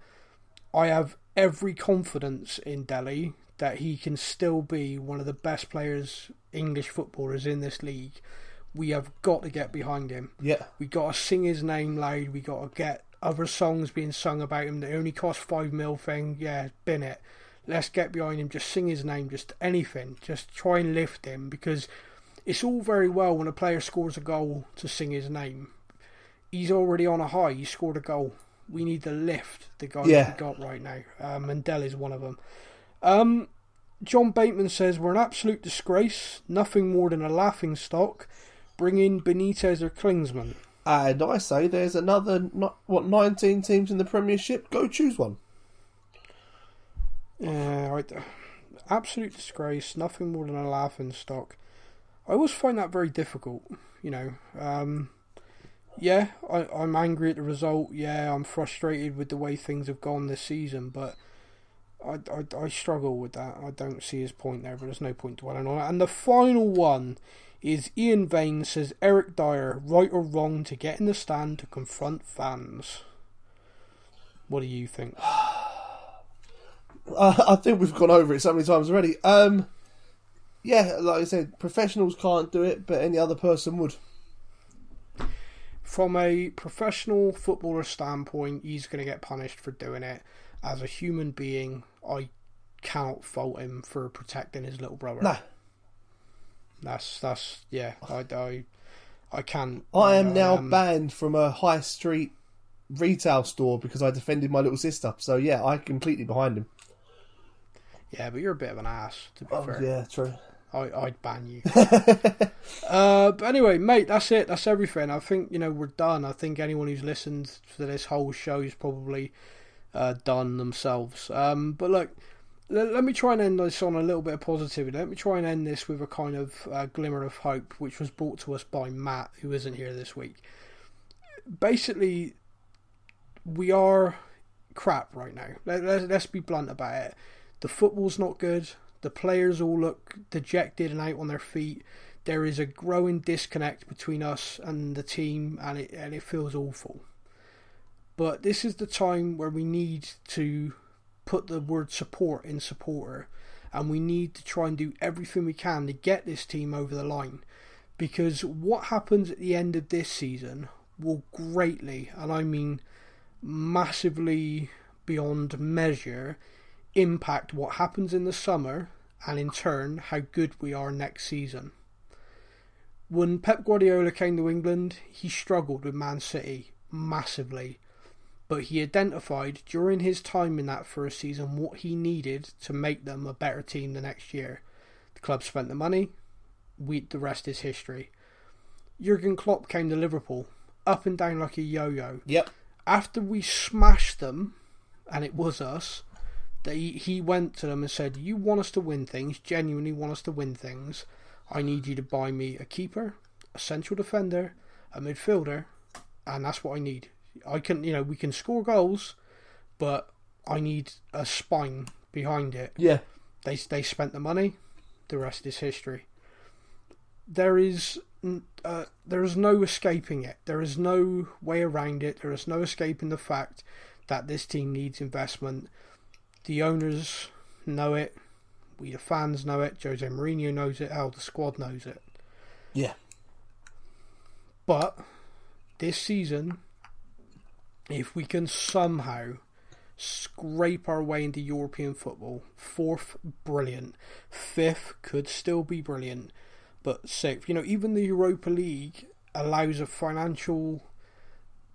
I have every confidence in Dele that he can still be one of the best players, English footballers in this league. We have got to get behind him. Yeah. We got to sing his name loud. We got to get other songs being sung about him. They only cost five mil thing. Yeah, bin it. Let's get behind him. Just sing his name. Just anything. Just try and lift him because it's all very well when a player scores a goal to sing his name. He's already on a high. He scored a goal. We need to lift the guy Yeah. we got right now. Um, Mandel is one of them. Um, John Bateman says we're an absolute disgrace. Nothing more than a laughing stock. Bring in Benitez or Klinsmann. And I say there's another, not, what, 19 teams in the Premiership? Go choose one. Yeah, right. Absolute disgrace. Nothing more than a laughing stock. I always find that very difficult. You know. Um, yeah, I, I'm angry at the result. Yeah, I'm frustrated with the way things have gone this season. But I, I, I struggle with that. I don't see his point there. But there's no point dwelling on it. And the final one is Ian Vane says Eric Dier right or wrong to get in the stand to confront fans. What do you think? Uh, I think we've gone over it so many times already. Um, yeah, like I said, professionals can't do it, but any other person would. from a professional footballer standpoint, he's going to get punished for doing it. As a human being, I cannot fault him for protecting his little brother. No, That's that's yeah. I I, I can't. I am now um, banned from a high street retail store because I defended my little sister. So yeah, I completely behind him. Yeah, but you're a bit of an ass. To be Oh, fair, yeah, true. I, I'd ban you. uh, but anyway, mate, that's it. That's everything. I think you know we're done. I think anyone who's listened to this whole show is probably uh, done themselves. Um, but look, let, let me try and end this on a little bit of positivity. Let me try and end this with a kind of uh, glimmer of hope, which was brought to us by Matt, who isn't here this week. Basically, we are crap right now. Let, let, let's be blunt about it. The football's not good. The players all look dejected and out on their feet. There is a growing disconnect between us and the team, and it and it feels awful. But this is the time where we need to put the word support in supporter, and we need to try and do everything we can to get this team over the line. Because what happens at the end of this season will greatly, and I mean massively beyond measure, impact what happens in the summer and in turn how good we are next season. When Pep Guardiola came to England, he struggled with Man City massively, but he identified during his time in that first season what he needed to make them a better team the next year. The club spent the money, we the rest is history. Jurgen Klopp came to Liverpool, up and down like a yo-yo Yep. after we smashed them, and it was us, he went to them and said, "You want us to win things? Genuinely want us to win things? I need you to buy me a keeper, a central defender, a midfielder, and that's what I need. I can, you know, we can score goals, but I need a spine behind it. Yeah. They they spent the money. The rest is history. There is uh, there is no escaping it. There is no way around it. There is no escaping the fact that this team needs investment. The owners know it. We the fans know it. Jose Mourinho knows it. Hell, the squad knows it. Yeah. But this season, if we can somehow scrape our way into European football, fourth, brilliant. Fifth could still be brilliant. But sixth, you know, even the Europa League allows a financial.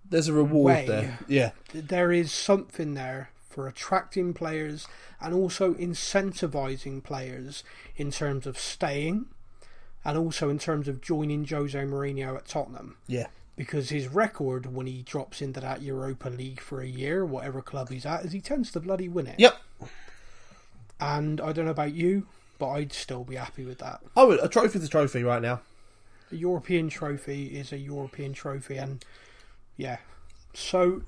There's a reward Way. there. Yeah. There is something there for attracting players and also incentivizing players in terms of staying and also in terms of joining Jose Mourinho at Tottenham Yeah. because his record when he drops into that Europa League for a year, whatever club he's at, is he tends to bloody win it. Yep. And I don't know about you, but I'd still be happy with that. I would. A trophy's a trophy right now. A European trophy is a European trophy, and yeah, so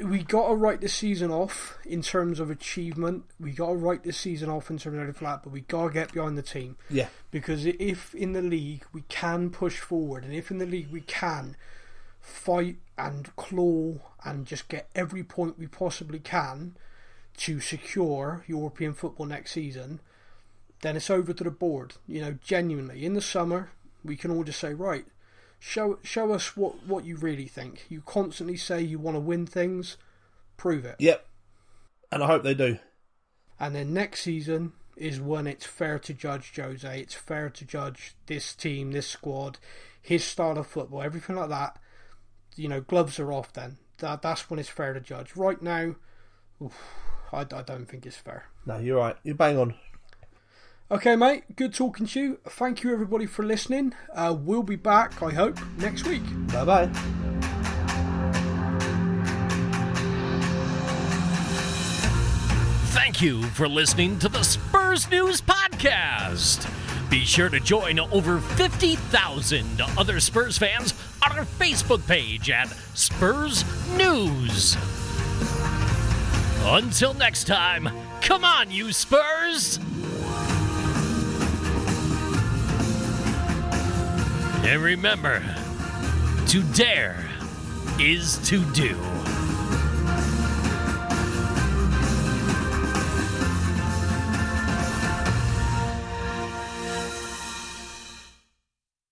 we got to write the season off in terms of achievement. We got to write the season off in terms of like that, but we got to get behind the team Yeah. because if in the league we can push forward, and if in the league we can fight and claw and just get every point we possibly can to secure European football next season, then it's over to the board. You know, genuinely in the summer we can all just say, right, show show us what what you really think. You constantly say you want to win things, prove it. Yep. And I hope they do. And then next season is when it's fair to judge Jose. It's fair to judge this team, this squad, his style of football, everything like that. You know, gloves are off then. That, that's when it's fair to judge. Right now, oof, I, I don't think it's fair. No, you're right. You're bang on. Okay, mate, good talking to you. Thank you, everybody, for listening. Uh, we'll be back, I hope, next week. Bye bye. Thank you for listening to the Spurs News Podcast. Be sure to join over 50,000 other Spurs fans on our Facebook page at Spurs News. Until next time, come on, you Spurs! And remember, to dare is to do.